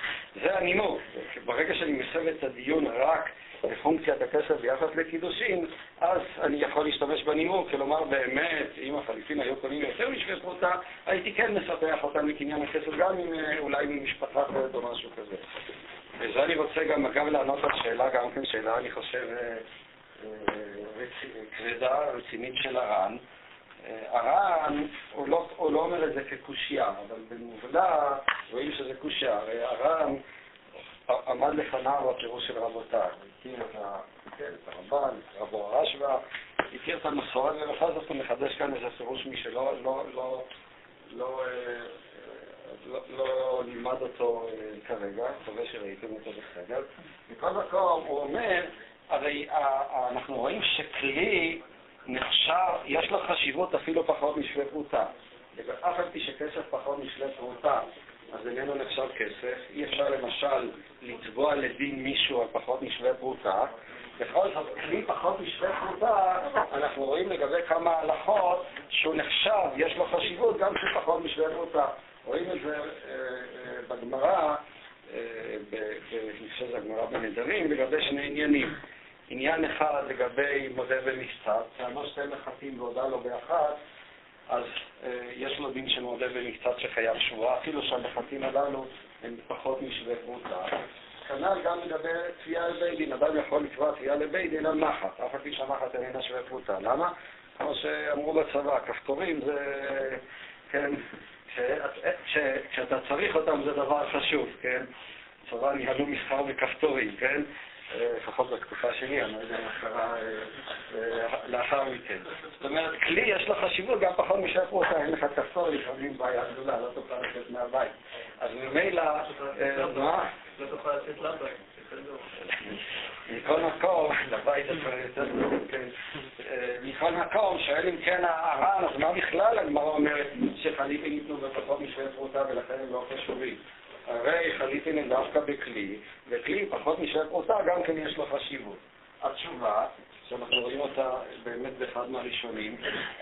זה הנימוק. ברגע שאני מסב את הדיון רק בפונקציית הכסף ביחס לקידושים, אז אני יכול להשתמש בנימוק, כלומר באמת, אם החליפין היו קונים יותר משווה פרוטה, הייתי כן מספח אותם לקניין הכסף, גם אם אה, אולי ממשפחה אחרת או משהו כזה. וזה אני רוצה גם, אגב, לענות על שאלה, גם כן שאלה, אני חושב, אה, אה, כבדה, רצינית של הר"ן. אה, הר"ן, לא, הוא לא אומר את זה כקושייה, אבל במובלע רואים שזה קושייה. הרי הר"ן עמד לפניו הפירוש של רבותיו. הכיר את הרמב"ן, את רבו הרשב"א, הכיר את המסורת, ובכל זאת הוא מחדש כאן איזה פירוש משלו, לא, לא, לא, לא נלמד אותו אה, כרגע, מקווה שראיתם אותו בסדר. מכל מקום, הוא אומר, הרי אנחנו רואים שכלי נחשב, יש לו חשיבות אפילו פחות משווה פרוטה. אף על פי שכסף פחות משווה פרוטה, אז איננו נחשב כסף. אי אפשר למשל לתבוע לדין מישהו על פחות משווה פרוטה. בכל זאת, כלי פחות משווה פרוטה, אנחנו רואים לגבי כמה הלכות שהוא נחשב, יש לו חשיבות גם שהוא פחות משווה פרוטה. רואים את זה אה, אה, בגמרא, אה, שזה הגמרא בנדרים, לגבי שני עניינים. עניין אחד לגבי מודה במקצת, שאמר שתי מחטים והודה לו באחת, אז יש לו דין של מודה במקצת שחייב שבועה, אפילו שהמחטים הללו הם פחות משווה פרוטה. כנ"ל גם לגבי תביעה על בית דין, אדם יכול לקבוע תביעה לבית דין על מחט, אף על פי שהמחט איננה שווה פרוטה. למה? כמו שאמרו בצבא, כפתורים זה, כן, כשאתה צריך אותם זה דבר חשוב, כן? צבא ניהלו מסחר בכפתורים, כן? אה, לפחות בתקופה שלי, אני לא יודע מה קרה לאחר מכן. זאת אומרת, כלי יש לו חשיבות גם פחות משל פרוטה, אין לך כפתור, לפעמים בעיה גדולה, לא תוכל לצאת מהבית. אז ממילא, מה? לא תוכל לצאת לבית. מכל מקום, לבית הזה יותר טוב, כן. מכל מקום, שואל אם כן הר"ן, אז מה בכלל הגמרא אומרת שחליפין ניתנו בפחות משווה פרוטה ולכן הם לא חשובים? הרי חליפין הם דווקא בכלי, וכלי פחות משווה פרוטה גם כן יש לו חשיבות. התשובה, שאנחנו רואים אותה באמת באחד מהראשונים,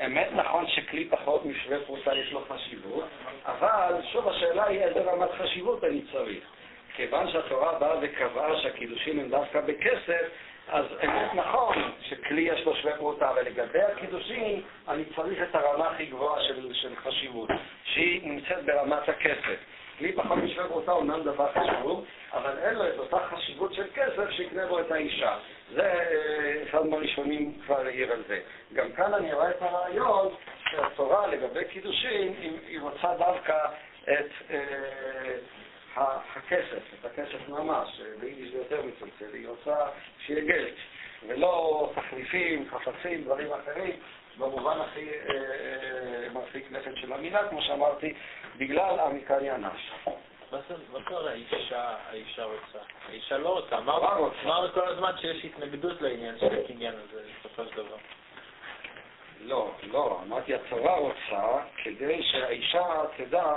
אמת נכון שכלי פחות משווה פרוטה יש לו חשיבות, אבל שוב השאלה היא איזה רמת חשיבות אני צריך. כיוון שהתורה באה וקבעה שהקידושים הם דווקא בכסף, אז אמת נכון שכלי יש לו שווה פרוטה, ולגבי הקידושים אני צריך את הרמה הכי גבוהה של, של חשיבות, שהיא נמצאת ברמת הכסף. כלי פחות משווה פרוטה אומנם דבר חשוב, אבל אין לו את אותה חשיבות של כסף שיקנה בו את האישה. זה אה, אחד מהראשונים כבר העיר על זה. גם כאן אני רואה את הרעיון שהתורה לגבי קידושים, היא רוצה דווקא את... אה, הכסף, את הכסף ממש, ביידיש זה יותר מצלצל, היא רוצה שיהיה גלט, ולא תחליפים, חפצים, דברים אחרים, במובן הכי אה, אה, מרחיק לכת של המילה, כמו שאמרתי, בגלל עמיקה ינש. מה קורה האישה, האישה רוצה? האישה לא רוצה. אמרנו כל הזמן שיש התנגדות לעניין של הקניין הזה, בסופו של דבר. לא, לא, אמרתי הצבא רוצה כדי שהאישה תדע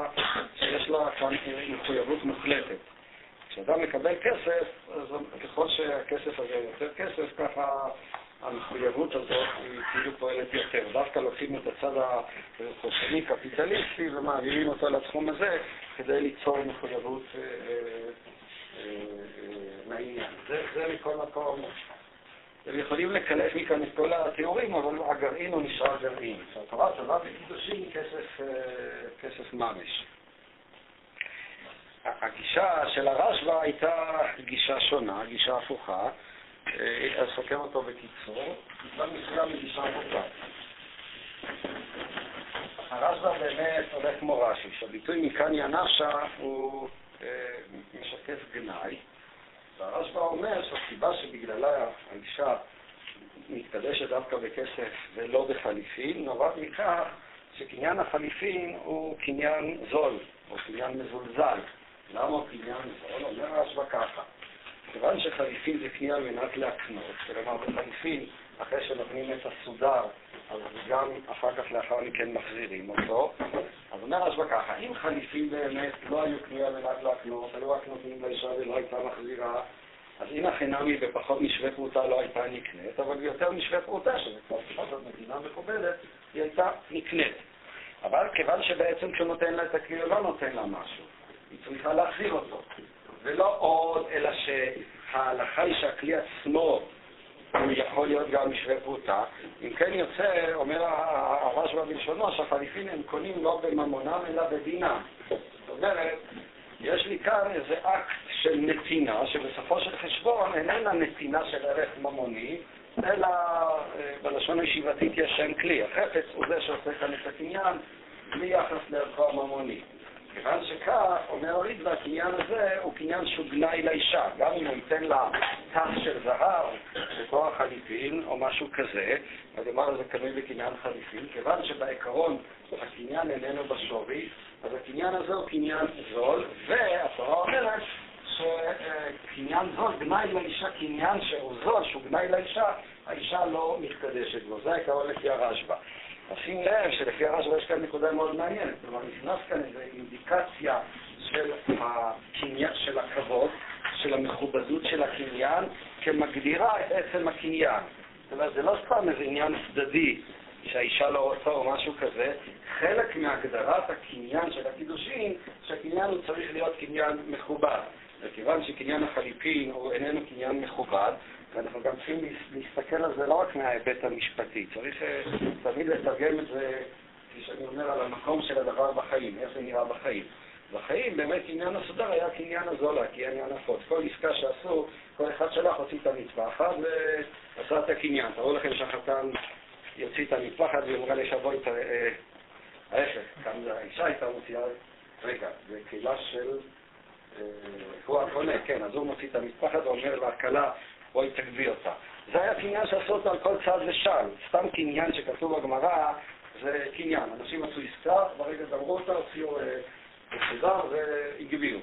שיש לה כאן מחויבות מוחלטת. כשאדם מקבל כסף, אז ככל שהכסף הזה יותר כסף, ככה המחויבות הזאת היא כאילו פועלת יותר. דווקא לוקחים את הצד החושני קפיטליסטי ומעבירים אותו לתחום הזה כדי ליצור מחויבות אה, אה, אה, מהעניין. זה מכל מקום אתם יכולים לקלף מכאן את כל התיאורים, אבל הגרעין הוא נשאר גרעין. התורה טובה בקידושין כסף, אה, כסף ממש. הגישה של הרשב"א הייתה גישה שונה, גישה הפוכה, אה, אז חוקר אותו בקיצור, מצד מסוים מגישה הפוכה. הרשב"א באמת הולך כמו רש"י, שהביטוי מכאן ינשה הוא אה, משקף גנאי. והרשב"א אומר שהסיבה שבגללה האישה מתקדשת דווקא בכסף ולא בחליפין, נובעת מכך שקניין החליפין הוא קניין זול, או קניין מזולזל. למה קניין זול? אומר הרשב"א ככה, כיוון שחליפין זה קניין על מנת להקנות, כלומר בחליפין, אחרי שנותנים את הסודר, אז גם אחר כך לאחר מכן מחזירים אותו. אז אומר רשב"א ככה, אם חליפים באמת לא היו על מנת להקנות, היו רק נותנים לאישה ולא הייתה מחזירה, אז אם החינמי בפחות משווה פרוטה לא הייתה נקנית, אבל ביותר משווה פרוטה, שזה כבר זאת מדינה מכובדת, היא הייתה נקנית. אבל כיוון שבעצם כשהוא נותן לה את הכלי, הוא לא נותן לה משהו. היא צריכה להחזיר אותו. ולא עוד, אלא שההלכה היא שהכלי עצמו הוא יכול להיות גם משווה פרוטה. אם כן יוצא, אומר הרשב"א בלשונו, שהחליפין הם קונים לא בממונם אלא בדינם. זאת אומרת, יש לי כאן איזה אקט של נתינה, שבסופו של חשבון איננה נתינה של ערך ממוני, אלא אה, בלשון הישיבתית יש שם כלי. החפץ הוא זה שעושה כאן את הקניין בלי יחס לערכו הממוני. כיוון שכך, אומר הרידב"א, הקניין הזה הוא קניין שהוא גנאי לאישה. גם אם הוא ייתן לה תח של זהב בכוח חליפין או משהו כזה, הדבר הזה קנוי בקניין חליפין, כיוון שבעיקרון הקניין איננו בשווי, אז הקניין הזה הוא קניין זול, והתורה אומרת שקניין זול, גנאי לאישה, קניין שהוא זול, שהוא גנאי לאישה, האישה לא מתקדשת בו. זה העיקרון לפי הרשב"א. שים לב שלפי הרשב"א יש כאן נקודה מאוד מעניינת, כלומר נכנס כאן איזו אינדיקציה של הקניין, של הכבוד, של המכובדות של הקניין, כמגדירה את עצם הקניין. זאת אומרת, זה לא סתם איזה עניין צדדי שהאישה לא רוצה או משהו כזה, חלק מהגדרת הקניין של הקידושין, שהקניין הוא צריך להיות קניין מכובד. וכיוון שקניין החליפין הוא איננו קניין מכובד, ואנחנו גם צריכים להסתכל על זה לא רק מההיבט המשפטי, צריך אה, תמיד לתרגם את זה, כפי שאני אומר, על המקום של הדבר בחיים, איך זה נראה בחיים. בחיים באמת עניין הסודר היה קניין הזולה, קניין הנפוץ. כל עסקה שעשו, כל אחד שלח הוציא את המטפחת ועשה את הקניין. תראו לכם שהחתן יוציא את המטפחת ואמרה לי שבואי את ההפך, כאן האישה הייתה מוציאה, רגע, זה קהילה של... אה, הוא הקונה, כן, אז הוא מוציא את המטפחת ואומר לה, היא תגביא אותה. זה היה קניין שעשו אותו על כל צד ושם. סתם קניין שכתוב בגמרא זה קניין. אנשים עשו עסקה, ברגע גמרו אותה, הוציאו מסודר אה, והגביאו.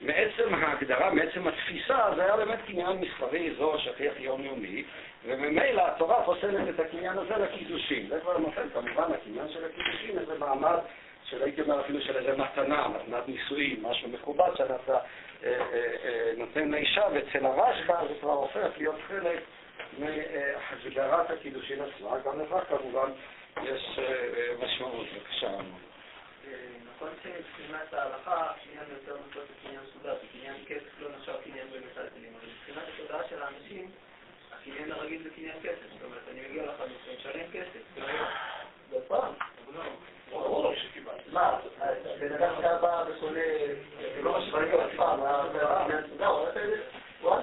מעצם ההגדרה, מעצם התפיסה, זה היה באמת קניין מסחרי, זו שכיח יומיומי, וממילא התורה פוסלת את הקניין הזה לקידושים. זה כבר נופל כמובן, הקניין של הקידושים, איזה מעמד של הייתי אומר אפילו של איזה מתנה, מתנת נישואים, משהו מכובד אה, נותן לאישה, ואצל הרשב"א זה כבר הופך להיות חלק מהגדרת הקידושין עצמה, גם לך כמובן יש משמעות. בבקשה. נכון שמבחינת ההלכה, קניין יותר נפוץ קניין סודר, קניין כסף לא נחשב קניין במטלטלים, אבל מבחינת התודעה של האנשים, הקניין הרגיל זה קניין כסף. זאת אומרת, אני מגיע לחנות ומשלם כסף. בפעם, ברור שקיבלתי. מה, בן אדם בא וקונה,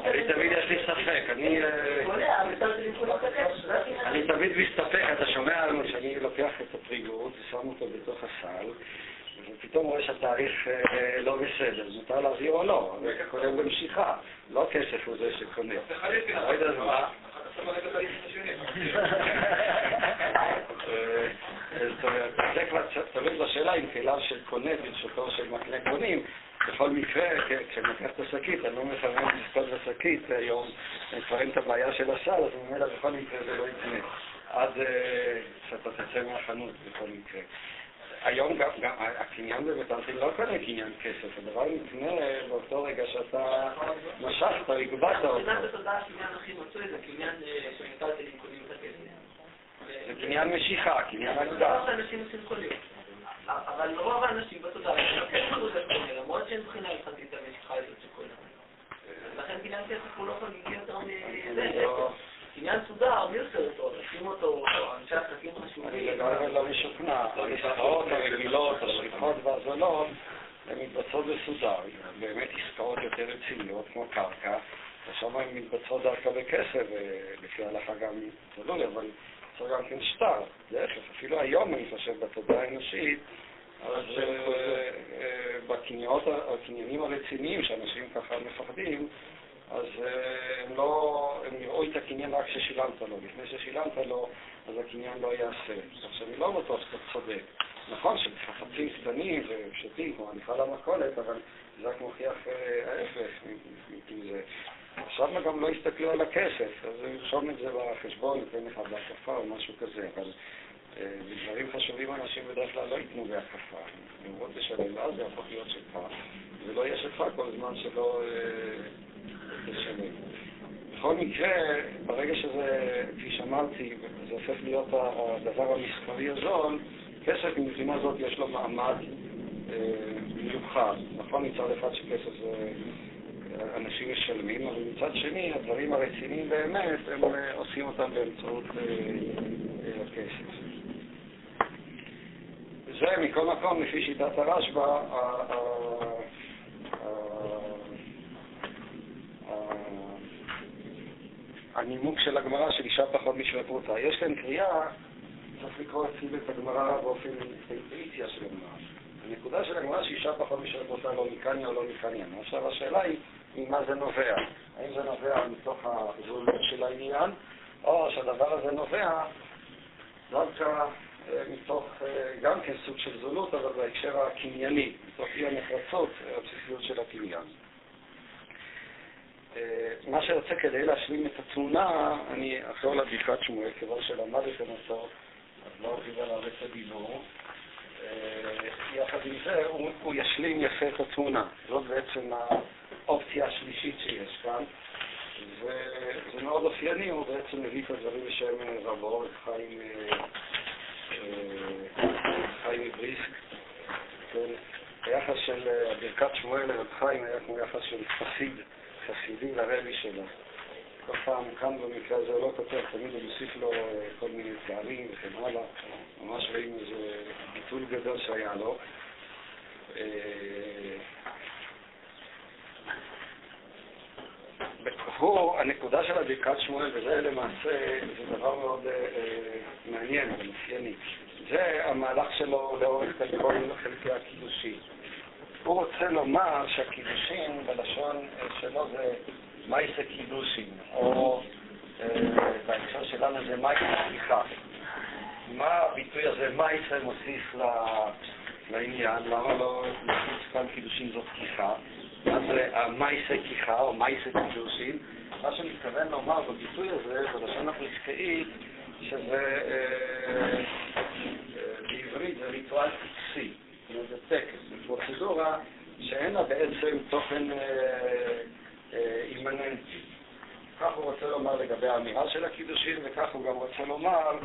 אני תמיד יש לי ספק, אני... אני תמיד מסתפק, אתה שומע לנו שאני לוקח את הפריגות ושם אותו בתוך הסל, ופתאום רואה שהתאריך אה, לא בסדר, מותר להביא או לא, זה קונה במשיכה, לא כסף הוא זה שקונה. לא יודע מה. זה כבר תלוי בשאלה אם כליו של קונה ברשותו של מקנה קונים. בכל מקרה, כשאני לוקח את השקית, אני לא מכוון לזכות בשקית היום, אני מפרם את הבעיה של הסל, אז ממילא בכל מקרה זה לא יקנה. עד אה, שאתה תצא מהחנות בכל מקרה. היום גם, גם הקניין בבטנטים לא קונה קניין כסף, הדבר נקנה באותו רגע שאתה משכת, הגבהת אותו. מבחינת התודעה הקניין הכי מצוי זה קניין אה, שמטלטלים קונים את הכסף. זה קניין משיכה, קניין הגדה. אבל רוב האנשים בתודעה כן למרות שאין בחינה הלכתית המשיכה הזאת שקונה. לכן קניין כסף הוא לא חגיגי יותר מזה. לא- קניין סודר, מי עושה אותו? לשים אותו, אנשי עסקים חשובים. אני לגמרי לא משוכנע. העסקאות הרגילות, השכיחות והזולות, הן מתבצעות בסודר. באמת עסקאות יותר רציניות, כמו קרקע, ושם הן מתבצעות דווקא בכסף, ולפי ההלכה גם תלוי, אבל צריך גם כן שטר. להפך, אפילו היום אני חושב בתודעה האנושית, אז אה, אה, בקניינים הרציניים שאנשים ככה מפחדים, אז אה, הם לא, הם יראו את הקניין רק כששילמת לו. לפני ששילמת לו, אז הקניין לא יעשה. עכשיו, אני לא בטוח שאתה צודק. נכון שבחפצים קטנים ופשוטים, כמו הליכה למכולת, אבל זה רק מוכיח ההפך מזה. עכשיו גם לא יסתכלו על הכסף, אז ירשום את זה בחשבון, ייתן לך בהקפה או משהו כזה, אבל אה, בדברים חשובים אנשים בדרך כלל לא ייתנו בהקפה. רוצים לשלם, ואז זה יהפוך להיות שלך, ולא יהיה שלך כל זמן שלא אה, תשלם. בכל מקרה, ברגע שזה, כפי שאמרתי, זה הופך להיות הדבר המסחרי הזול, כסף מבחינה זאת יש לו מעמד אה, מיוחד. נכון מצד אחד שכסף זה... אנשים משלמים, אבל מצד שני, הדברים הרציניים באמת, הם אה, עושים אותם באמצעות אה, אה, הכסף. זה מכל מקום, לפי שיטת הרשב"א, הנימוק של הגמרא של אישה פחות משווה פרוטה. יש כאן קריאה, צריך לקרוא אצלי את הגמרא באופן אינטואיציה של הגמרא. הנקודה של הגמרא שאישה פחות משווה פרוטה לא מקניה או לא מקניה. עכשיו השאלה היא, ממה זה נובע. האם זה נובע מתוך הזולות של העניין, או שהדבר הזה נובע דווקא אה, מתוך אה, גם כן סוג של זולות, אבל בהקשר הקנייני, מתוך אי הנחרצות, הבסיסיות של הקניין. אה, מה שרוצה כדי להשלים את התמונה, אני אחזור לברכת שמואל, כיוון שלמדתם אותו, אז לא ארחיב עליו את הדיבור. יחד עם זה, הוא, הוא ישלים יפה את התמונה. זאת בעצם האופציה השלישית שיש כאן, וזה מאוד אופייני, הוא בעצם מביא את הדברים בשם רבו, את חיים, אה, אה, חיים מבריסק. כן. היחס של אה, ברכת שמואל לרב חיים היה כמו יחס של חסיד, חסידי לרבי שלו. פעם כאן במקרה הזה לא כותב, תמיד הוא מוסיף לו כל מיני תארים וכן הלאה. ממש רואים איזה ביטול גדול שהיה לו. הוא, הנקודה של הברכת שמואל, וזה למעשה, זה דבר מאוד אה, אה מעניין ומאופייני. זה המהלך שלו לאורך כל חלקי הקידושין. הוא רוצה לומר שהקידושין בלשון אה, שלו זה מייסה קידושין, או אה, בהקשר שלנו זה מייסה סליחה. מה הביטוי הזה מייסה מוסיף לעניין? למה לא נכניס כאן קידושין זאת כיחה? מה זה המייסה כיחה או מייסה קידושין? מה שאני מתכוון לומר בביטוי הזה, בלשון הפסקאית, שזה אה, בעברית זה ריטואל טקסי, זה טקס, זה פרוצדורה שאין לה בעצם תוכן אימננטי. כך הוא רוצה לומר לגבי האמירה של הקידושין, וכך הוא גם רוצה לומר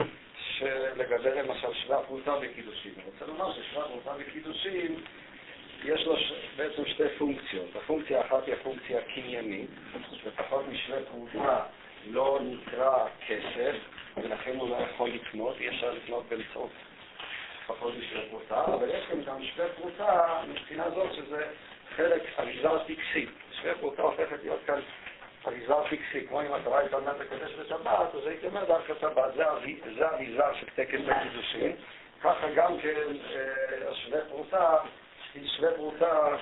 שלגבי למשל שבע פרוטה בקידושין. הוא רוצה לומר ששבע פרוטה בקידושין יש לו ש... בעצם שתי פונקציות. הפונקציה האחת היא הפונקציה הקניינית, ופחות משווה פרוטה לא נקרא כסף, ולכן הוא לא יכול לקנות, אי אפשר לקנות באמצעות פחות משווה פרוטה, אבל יש כאן גם שווה פרוטה מבחינה זאת שזה חלק אריזה טקסית. פרוטה הופכת להיות כאן אריזה טקסית, כמו אם התורה הייתה אומרת לקדש בשבת, אז הייתי אומר דווקא שבת, זה אריזה של טקס הקידושין. ככה גם כן אה, השווה פרוטה, שווה פרוטה,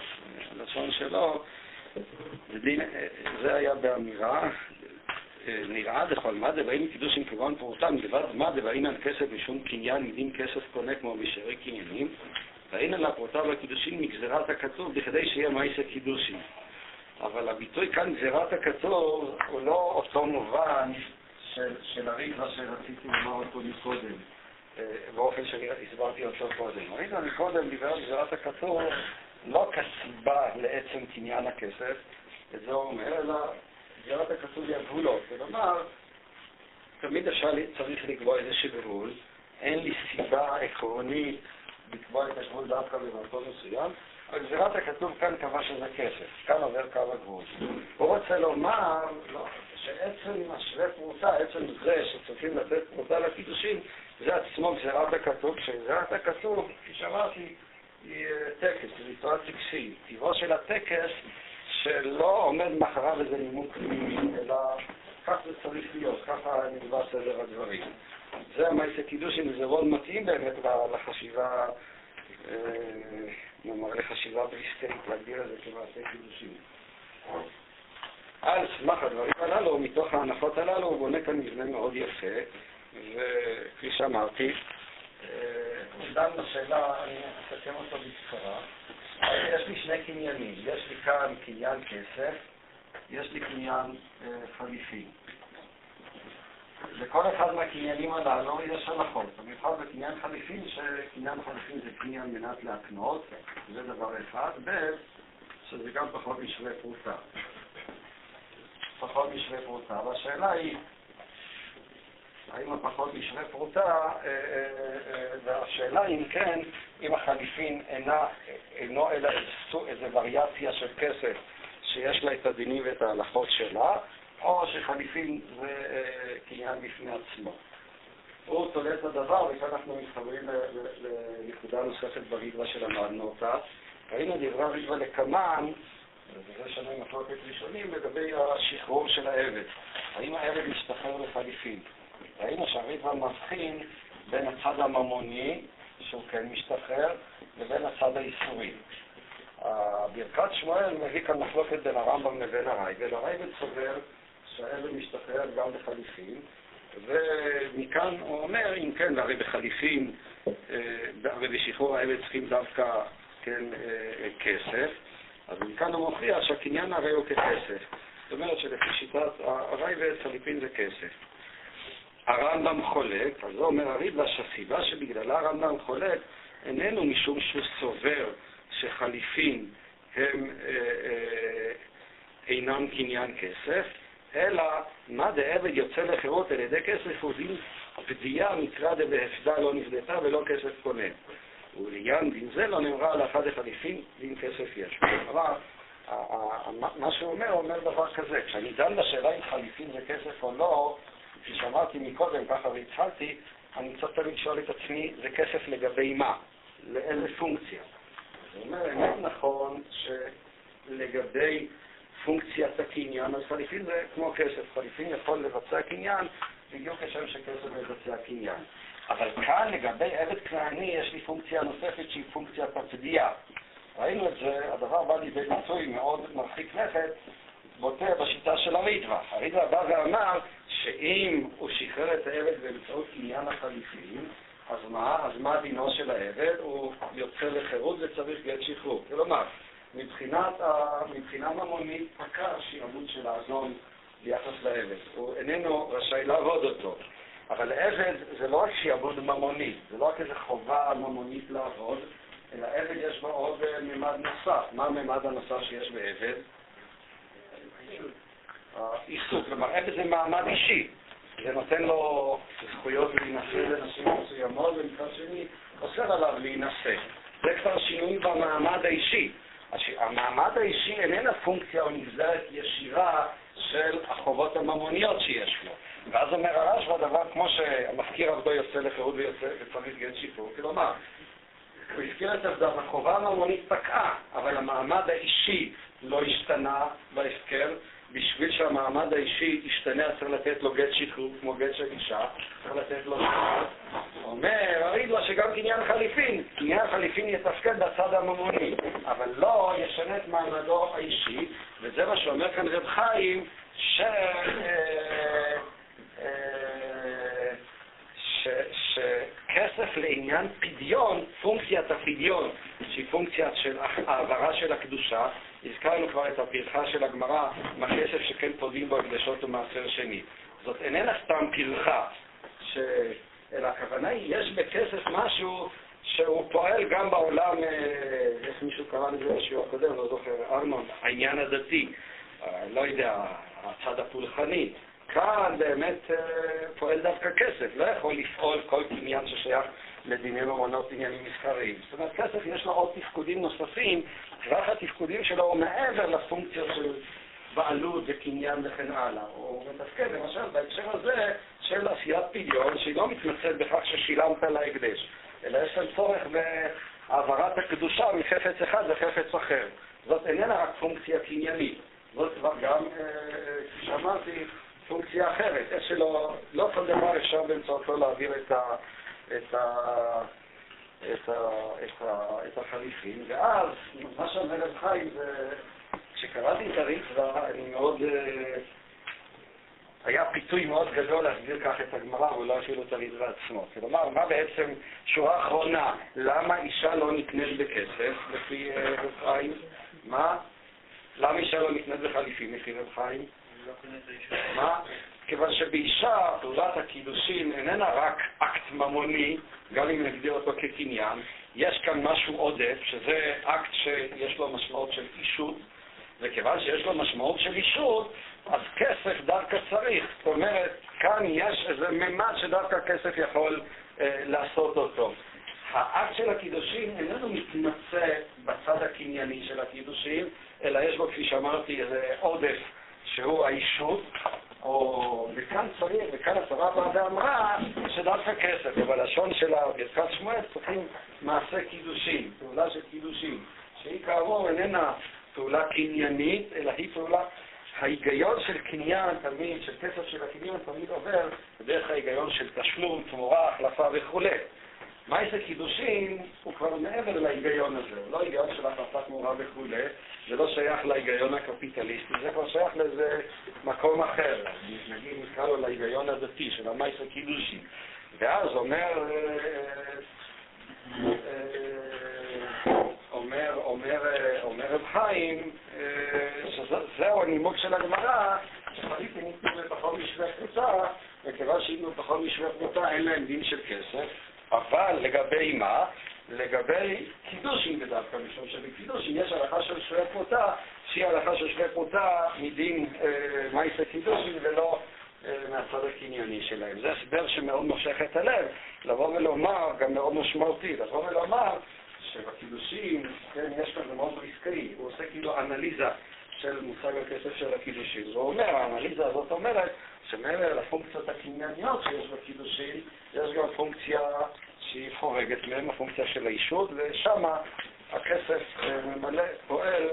לשון שלו, זה היה באמירה, נראה דכל מה דבעים קידושים כגון פרוטה מלבד מה דבעינן כסף משום קניין מדין כסף קונה כמו בשארי קניינים ואינן לפרוטה והקידושים מגזירת הכתוב בכדי שיהיה מייסה קידושים אבל הביטוי כאן גזירת הכתוב הוא לא אותו מובן של, של הריבה שרציתי לומר אותו מקודם באופן שהסברתי אותו קודם. הריבה מקודם דיבר על גזירת הכתוב לא כסיבה לעצם קניין הכסף, את זה הוא אומר, אלא סגירת הכתוב היא הגבולות. כלומר, תמיד אפשר צריך לקבוע איזשהו גבול, אין לי סיבה עקרונית לקבוע את הגבול דווקא במקום מסוים, גזירת הכתוב כאן קבע שזה כסף, כאן עובר קו הגבול. הוא רוצה לומר לא, שעצם השווה פרוטה, עצם זה שצריכים לתת פרוטה לקידושים, זה עצמו גזירת הכתוב, כשגזירת הכתוב, כפי שאמרתי, היא טקס, היא ריטואל טקסי. טבעו של הטקס שלא עומד מאחריו איזה נימוק פנימי, אלא כך זה צריך להיות, ככה נקבע סדר הדברים. זה המעשה קידושין, וזה רול מתאים באמת לחשיבה, נאמר לחשיבה בריסטרית, להגדיר את זה כמעשה קידושין. על סמך הדברים הללו, מתוך ההנחות הללו, הוא בונה כאן מבנה מאוד יפה, וכפי שאמרתי, הוא דן בשאלה, אני אסכם אותו בקצרה. יש לי שני קניינים, יש לי כאן קניין כסף, יש לי קניין אה, חליפי. לכל אחד מהקניינים הללו יש הנחות, במיוחד בקניין חליפין, שקניין חליפין זה קניין מנת להקנות, זה דבר אחד, ב' שזה גם פחות משווה פרוטה. פחות משווה פרוטה, והשאלה היא האם הפחות משווה פרוטה, אה, אה, אה, והשאלה אם כן, אם החליפין אינה, אינו אלא איזו וריאציה של כסף שיש לה את הדינים ואת ההלכות שלה, או שחליפין זה קניין בפני עצמו. הוא תולה את הדבר, וכאן אנחנו מתחברים לנקודה נוספת בריבה שלמדנו אותה. ראינו דברי הריבה לקמן, וזה שני מחלוקת ראשונים, לגבי השחרור של העבד. האם העבד משתחרר לחליפין? ראינו שהריבה מבחין בין הצד הממוני, שהוא כן משתחרר, לבין הצד האיסורי. ברכת שמואל מביא כאן מחלוקת בין הרמב"ם לבין הרייבד. הרייבד סובר שהעבד משתחרר גם בחליפין, ומכאן הוא אומר, אם כן, הרי בחליפין ובשחרור העבד צריכים דווקא כן כסף, אז מכאן הוא מוכיח שהקניין הרי הוא ככסף. זאת אומרת שלפי שיטת הרייבד חליפין זה כסף. הרמב"ם חולק, אז זה אומר הריבה שהסיבה שבגללה הרמב"ם חולק איננו משום שהוא סובר שחליפין הם אה, אה, אינם קניין כסף, אלא מה דעבד יוצא לחירות על ידי כסף הוא דין פדיעה מקרא דבהפדה לא נפדתה ולא כסף קונה. ולעניין דין זה לא נאמרה על אחד החליפין, דין כסף יש. אבל מה שהוא אומר, הוא אומר דבר כזה, כשאני דן בשאלה אם חליפין זה כסף או לא, כפי שאמרתי מקודם, ככה והתחלתי, אני צריך תמיד לשאול את עצמי, זה כסף לגבי מה? לאיזה פונקציה? זאת אומרת, באמת נכון שלגבי פונקציית הקניין, אז חליפין זה כמו כסף. חליפין יכול לבצע קניין בדיוק כשם שכסף מבצע קניין. אבל כאן לגבי עבד כנעני יש לי פונקציה נוספת שהיא פונקציית הפדיעה. ראינו את זה, הדבר בא לידי ביטוי מאוד מרחיק לכת בוטה בשיטה של הרידווה. הרידווה בא ואמר שאם הוא שחרר את העבד באמצעות עניין החליפין, אז מה? אז מה דינו של העבד? הוא יוצא לחירות וצריך גט שחרור. כלומר, מבחינת, מבחינה ממונית פקע השעבוד של האזון ביחס לעבד. הוא איננו רשאי לעבוד אותו. אבל עבד זה לא רק שעבוד ממוני, זה לא רק איזו חובה ממונית לעבוד, אלא עבד יש בה עוד אה, ממד נוסף. מה הממד הנוסף שיש בעבד? העיסוק. כלומר, עבד זה מעמד אישי. זה נותן לו זכויות להינשא לנשים מסוימות, ומצד שני אוסר עליו להינשא. זה כבר שינוי במעמד האישי. המעמד האישי איננה פונקציה או נגזרת ישירה של החובות הממוניות שיש לו. ואז אומר הרשב"א דבר כמו שהמזכיר עבדו יוצא לחירות וצריך גט שיפור, כלומר, הוא הזכיר את זה, החובה הממונית פקעה, אבל המעמד האישי לא השתנה בהסכם, בשביל שהמעמד האישי ישתנה, צריך לתת לו גט שחרור כמו גט של אישה, צריך לתת לו. אומר הרידווה שגם קניין חליפין, קניין חליפין יתפקד בצד הממוני, אבל לא ישנה את מעמדו האישי, וזה מה שאומר כאן רב חיים, ש... אה, אה. שכסף לעניין פדיון, פונקציית הפדיון, שהיא פונקציה של העברה של הקדושה, הזכרנו כבר את הפרחה של הגמרא, מה כסף שכן פודים בו הקדשות ומעשר שני. זאת איננה סתם פרחה, ש... אלא הכוונה היא, יש בכסף משהו שהוא פועל גם בעולם, אה, איך מישהו קרא לזה בשיעור הקודם, לא זוכר, ארנון, העניין הדתי, אה, לא יודע, הצד הפולחני. כאן באמת אה, פועל דווקא כסף, לא יכול לפעול כל קניין ששייך לדיני ממונות עניינים מסחריים. זאת אומרת, כסף יש לו עוד תפקודים נוספים, טווח התפקודים שלו הוא מעבר לפונקציות של בעלות וקניין וכן הלאה. הוא מתפקד למשל בהקשר הזה של עשיית פדיון, שהיא לא מתמצאת בכך ששילמת להקדש, אלא יש להם צורך בהעברת הקדושה מחפץ אחד לחפץ אחר. זאת איננה רק פונקציה קניינית, זאת כבר גם, אה, אה, כפי שאמרתי, פונקציה אחרת. איך שלא, לא כל דבר אפשר באמצעותו להעביר את ה... את ה... את, ה, את, ה, את החליפין, ואז מה שאומר רב חיים זה, כשקראתי את הריצווה, אני מאוד, אה, היה פיתוי מאוד גדול להסביר כך את הגמרא, ולא אפילו את הריצווה עצמו. כלומר, מה בעצם, שורה אחרונה, למה אישה לא נקנית בכסף, לפי אה, רב חיים? מה? למה אישה לא נקנית בחליפין, לפי רב חיים? מה? כיוון שבאישה פעולת הקידושין איננה רק אקט ממוני, גם אם נגדיר אותו כקניין, יש כאן משהו עודף, שזה אקט שיש לו משמעות של אישות, וכיוון שיש לו משמעות של אישות, אז כסף דווקא צריך. זאת אומרת, כאן יש איזה ממד שדווקא כסף יכול אה, לעשות אותו. האקט של הקידושין איננו מתמצא בצד הקנייני של הקידושין, אלא יש בו, כפי שאמרתי, איזה עודף שהוא האישות, או וכאן צריך, וכאן הצבא באה ואמרה שדווקא כסף, ובלשון של ברכת שמואל צריכים מעשה קידושין, פעולה של קידושין, שהיא כאמור איננה פעולה קניינית, אלא היא פעולה, ההיגיון של קניין תמיד, של כסף של הקניין תמיד עובר דרך ההיגיון של תשלום, תמורה, החלפה וכולי. מייסה קידושין הוא כבר מעבר להיגיון הזה, הוא לא היגיון של החלפת תמורה וכולי, זה לא שייך להיגיון הקפיטליסטי, זה כבר שייך לאיזה מקום אחר, נגיד נקרא לו להיגיון הדתי של המייסה קידושין. ואז אומר, אומר, אומר, אומר רב חיים, שזהו הנימוק של הגמרא, שחליפין ניתנו לפחות משווה קבוצה, וכיוון שהיינו פחות משווה קבוצה אין להם דין של כסף, אבל לגבי מה? לגבי קידושין בדווקא, משום שבקידושין יש הלכה של שווה פרוטה, שהיא הלכה של שווה פרוטה מדין אה, מייסה קידושין ולא אה, מהצד הקנייני שלהם. זה הסבר שמאוד מושך את הלב, לבוא ולומר, גם מאוד משמעותי, לבוא ולומר שבקידושין, כן, יש כאן מאוד ריסקאי, הוא עושה כאילו אנליזה של מושג הכסף של הקידושין. והוא אומר, האנליזה הזאת אומרת שמעבר לפונקציות הקנייניות שיש בקידושין, יש גם פונקציה שהיא חורגת מהם, הפונקציה של האישות, ושם הכסף אה, ממלא, פועל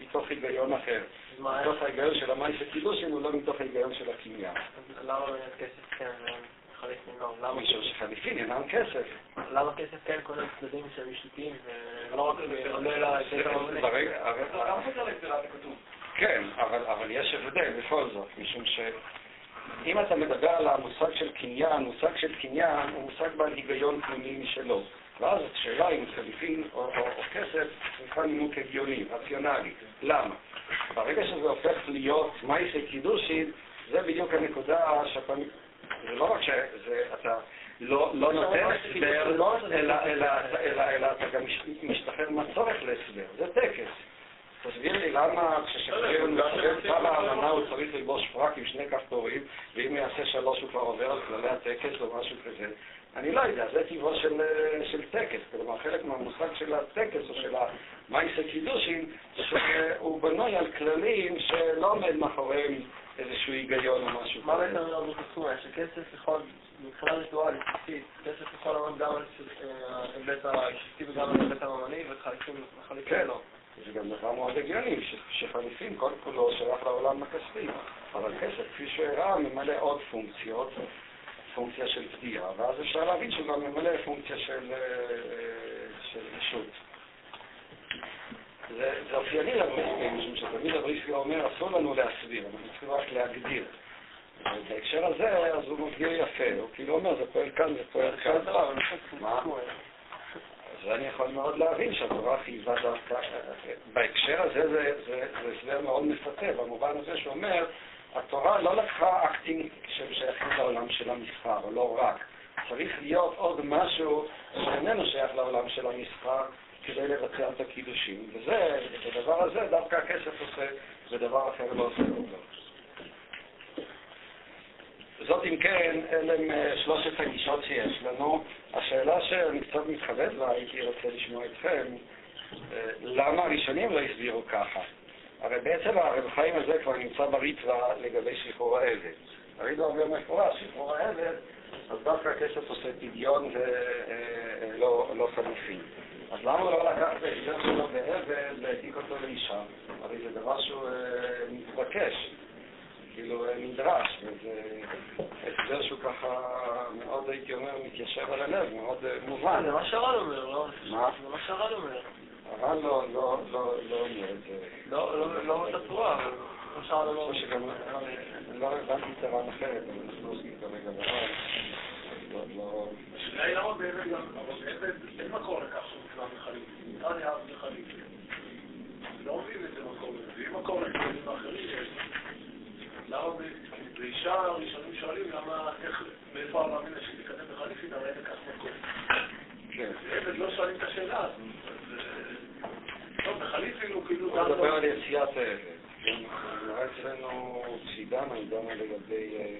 מתוך היגיון אחר. מתוך ההיגיון של המים של קידושין הוא לא מתוך ההיגיון של הקניין. למה באמת כסף כן חליפין לא? למה? משום שחליפין אינם כסף. למה כסף כן קונה צדדים שהם אישותיים ולא רק? כן, אבל, יש הבדל בכל זאת, משום שאם אתה מדבר על המושג של קניין, מושג של קניין הוא מושג בעל היגיון פנימי משלו. ואז השאלה אם חליפין או, או, או כסף צריכה נימוק הגיוני, רציונלי. למה? ברגע שזה הופך להיות מייסי קידושין, זה בדיוק הנקודה שאתה... זה לא רק שאתה לא, לא נותן הסבר, אלא אתה גם משתחרר מהצורך להסבר. זה טקס. תסביר לי למה כששקריר מקבל צו האמנה הוא צריך ללבוש פרק עם שני כפתורים, ואם הוא יעשה שלוש הוא כבר עובר על כללי הטקס או משהו כזה. אני לא יודע, זה טבעו של, של טקס. כלומר, חלק מהמושג של הטקס או של המייסה קידושין, שהוא בנוי על כללים שלא עומד מאחוריהם איזשהו היגיון או משהו. מה בעצם אומר בקסומה? שכסף יכול, מבחינה ריטואלית, בסיסית, כסף יכול לעמוד גם על ההיבט האישי וגם על ההיבט הממוני, וחליפים לא. זה גם דבר מאוד הגיוני, שחליפים כל כולו שייך לעולם הכספי, אבל כסף, כפי שהראה, ממלא עוד פונקציות, פונקציה של פגיעה, ואז אפשר להבין שהוא גם ממלא פונקציה של, אישות. זה, זה אופייני לבריסקי, משום שתמיד הבריסקי אומר, אסור לנו להסביר, אנחנו צריכים רק להגדיר. בהקשר הזה, אז הוא מגדיר יפה, הוא כאילו אומר, זה פועל כאן, זה פועל כאן. מה? אז אני יכול מאוד להבין שהתורה חייבה דווקא, בהקשר הזה זה הסבר מאוד מפתה, במובן הזה שאומר, התורה לא לקחה אקטים ששייכים לעולם של המסחר, או לא רק. צריך להיות עוד משהו שאיננו שייך לעולם של המסחר כדי לבצע את הקידושים. וזה, את הדבר הזה דווקא הכסף עושה, ודבר אחר לא עושה אותו. זאת אם כן, אלה הם אה, שלושת הגישות שיש לנו. השאלה שאני קצת מתחבט בה, הייתי רוצה לשמוע אתכם, אה, למה הראשונים לא הסבירו ככה? הרי בעצם הרב חיים הזה כבר נמצא בריטווה לגבי שחרור העבד. הריטווה אומר מפורש, שחרור העבד, אז דווקא הכסף עושה פדיון ולא אה, לא חליפי. אז למה לא לקח את ההסבר שלו בעבד והעתיק אותו לאישה? הרי זה דבר שהוא מתבקש. כאילו נדרש, וזה הסבר שהוא ככה מאוד, הייתי אומר, מתיישב על הלב, מאוד אה, מובן. זה מה שהר"ן אומר, לא? מה? זה מה שהר"ן אומר. הר"ן לא, לא, לא, לא אומר את זה. לא, לא, לא את הצורה, אבל מה שהר"ן אומר. לא הבנתי את הר"ן אחרת, אבל אנחנו עוסקים כרגע בר"ן. לא... השאלה היא למה באמת גם, אבל אין מקור לכך שהוא נקרא מחליף. נקרא לי אב מחליף. לא מבין את זה מקור לזה. ואם מקור לכלים האחרים יש... למה באישה הראשונים שואלים למה, איך, מאיפה המאמין שתקדם בחליפין, הרי אין לכך מקום. כן. עבד לא שואלים את השאלה הזאת. טוב, בחליפין הוא כאילו... הוא מדבר על יציאת העבד. אצלנו כשהיא דנה, היא דנה לגבי... אה,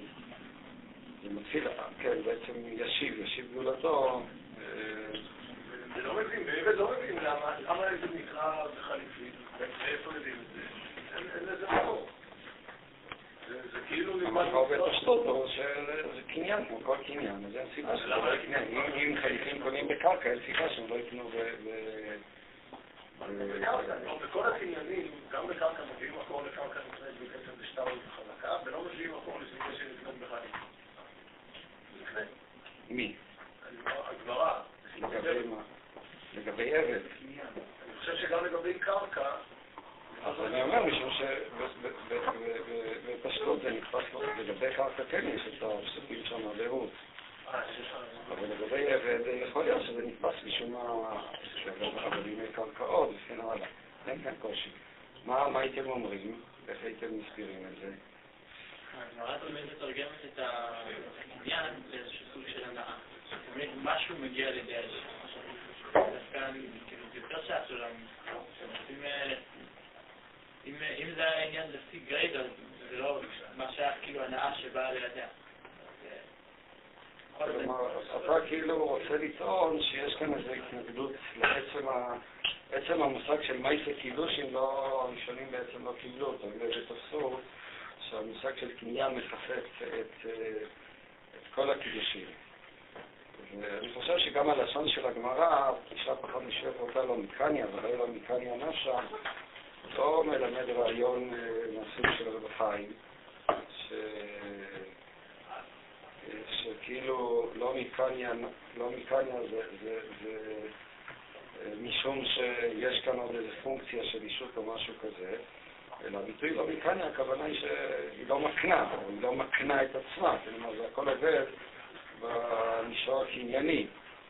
זה מתחיל, כן, בעצם ישיב, ישיב גאולתו. אני לא מבין, בעבד לא מבין למה זה נקרא בחליפין, מאיפה יודעים את זה? אין לזה מקום. זה כאילו נלמד... זה קניין, כמו כל קניין, אז אין סיבה שזה לא יקנה. אם חליפים קונים בקרקע, אין סיבה שהם לא יקנו ב... בכל הקניינים, גם בקרקע מביאים מקור לקרקע נקנית בכסף בשטר וחזקה, ולא מביאים מקור לסביבה של לקנות בחיים. מי? הגברה. לגבי עבד. אני חושב שגם לגבי קרקע, אז אני אומר, משום שבפשטות זה נתפס לו, לגבי קרקע כן יש את הפסוקים שם ברות. אבל לגבי עבד, יכול להיות שזה נתפס משום מה, אבל ימי קרקעות וכן הלאה. אין כאן קושי. מה הייתם אומרים? איך הייתם מסבירים את זה? הגמרא תמיד מתרגמת את העניין לאיזשהו סוג של הנאה. תמיד משהו מגיע לידי האיש. דווקא כאילו, יותר שעשו לנו. אם זה היה עניין לפי גרייד, אז זה לא מה שהיה כאילו הנאה שבאה לידיה. אתה כאילו רוצה לטעון שיש כאן איזו התנגדות לעצם המושג של מייסה קידושים, לא, הראשונים בעצם לא קיבלו אותו, ותפסו שהמושג של קניין מחפף את, את כל הקידושים. ואני חושב שגם הלשון של הגמרא, אישה פחות משווה אותה לא מקניה, ולא לא מקניה נפשה, לא מלמד רעיון אה, מהסוג של רב חיים, ש... שכאילו לא מקניה, לא מקניה זה, זה, זה אה, משום שיש כאן עוד איזו פונקציה של אישות או משהו כזה, אלא הביטוי לא מקניה, הכוונה היא שהיא לא מקנה, או היא לא מקנה את עצמה, כלומר זה הכל עובד במישור הקנייני.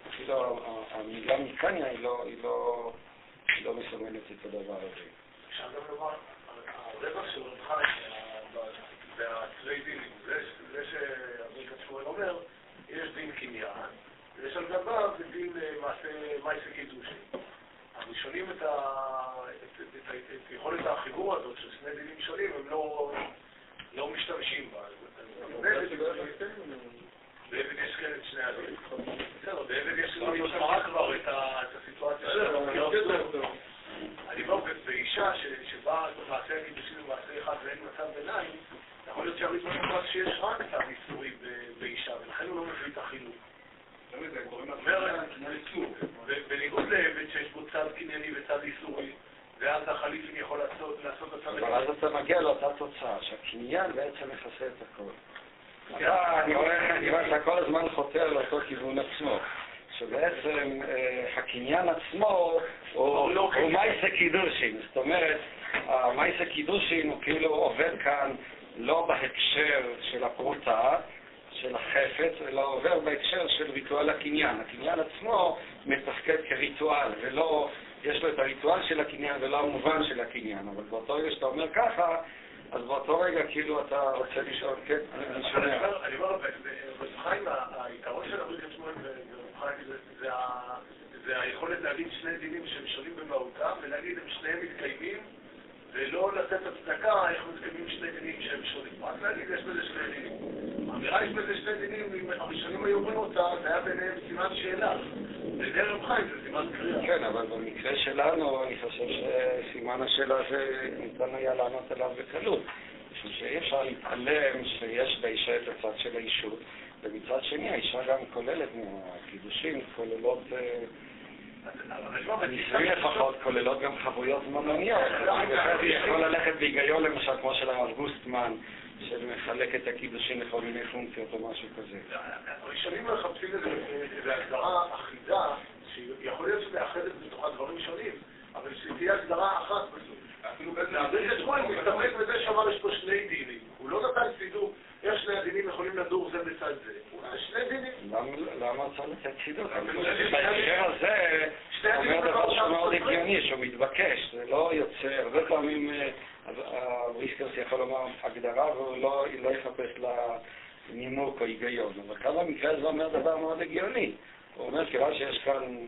אפילו המילה מקניה היא לא, היא לא, היא לא מסומנת את הדבר הזה. אפשר גם לומר, הרווח של רב חיים והכלי דינים, זה שאמריקה שמואל אומר, יש דין קניין, ויש על גביו דין מעשה מייסה קידושי. הראשונים את, יכולת החיבור הזאת של שני דינים שונים, הם לא, לא משתמשים בה. בעבד יש כן את שני הדינים. בסדר, בעבד יש לנו כבר את הסיטואציה שלנו. אני אומר, באישה שבאה מעשה הקידושים במעשה אחד ואין מצב ביניים, יכול להיות שהריבון אומר שיש רק את הניסורי באישה, ולכן הוא לא מביא את החינוך. בניגוד לעבד שיש בו צד קנייני וצד איסורי, ואז החליפין יכול לעשות את הצד... אבל אז אתה מגיע לאותה תוצאה, שהקניין בעצם מכסה את הכל. כן. אני רואה שאתה כל הזמן חותר לאותו כיוון עצמו. שבעצם אה, הקניין עצמו הוא לא מייסה קידושין. זאת אומרת, המייסה קידושין הוא כאילו עובד כאן לא בהקשר של הפרוטה, של החפץ, אלא עובר בהקשר של ריטואל הקניין. הקניין עצמו מתפקד כריטואל, ולא, יש לו את הריטואל של הקניין ולא המובן של הקניין. אבל באותו רגע שאתה אומר ככה, אז באותו רגע כאילו אתה רוצה לשאול, כן, אני שומע. אני אומר, בחיים היתרון של הברית שמואל זה היכולת להגיד שני דינים שהם שונים במהותם, ולהגיד הם שניהם מתקיימים, ולא לתת הצדקה איך מתקיימים שני דינים שהם שונים. רק להגיד יש בזה שני דינים. האמירה יש בזה שני דינים, אם הראשונים היו אומרים אותה, זה היה ביניהם סימן שאלה. רב חיים זה סימן קריאה. כן, אבל במקרה שלנו, אני חושב שסימן השאלה הזה ניתן היה לענות עליו בקלות. משום שאי אפשר להתעלם שיש לאישה את הצד של האישות, ומצד שני האישה גם כוללת מהקידושים, כוללות... הנישואים לפחות כוללות גם חבויות ממוניות. זה יכול ללכת בהיגיון למשל כמו של הרב גוסטמן, שמחלק את הקידושים לכל מיני פונקציות או משהו כזה. הראשונים מחפשים איזו הגדרה אחידה, שיכול להיות שמאחדת בתוכה דברים שונים, אבל שתהיה הגדרה אחת בסוף. אפילו בברית שמואל הוא מסתפק בזה שאמר יש פה שני דינים. הוא לא נתן סידור, איך שני הדינים יכולים לדור זה בצד זה. אולי שני דינים. למה צריך לתת סידור? בהקשר הזה, אומר דבר שהוא מאוד הגיוני, שהוא מתבקש, זה לא יוצא, הרבה פעמים הוויסקרס יכול לומר הגדרה והוא לא יחפש לה נימוק או היגיון, אבל כאן במקרה הזה אומר דבר מאוד הגיוני. הוא אומר, כיוון שיש כאן,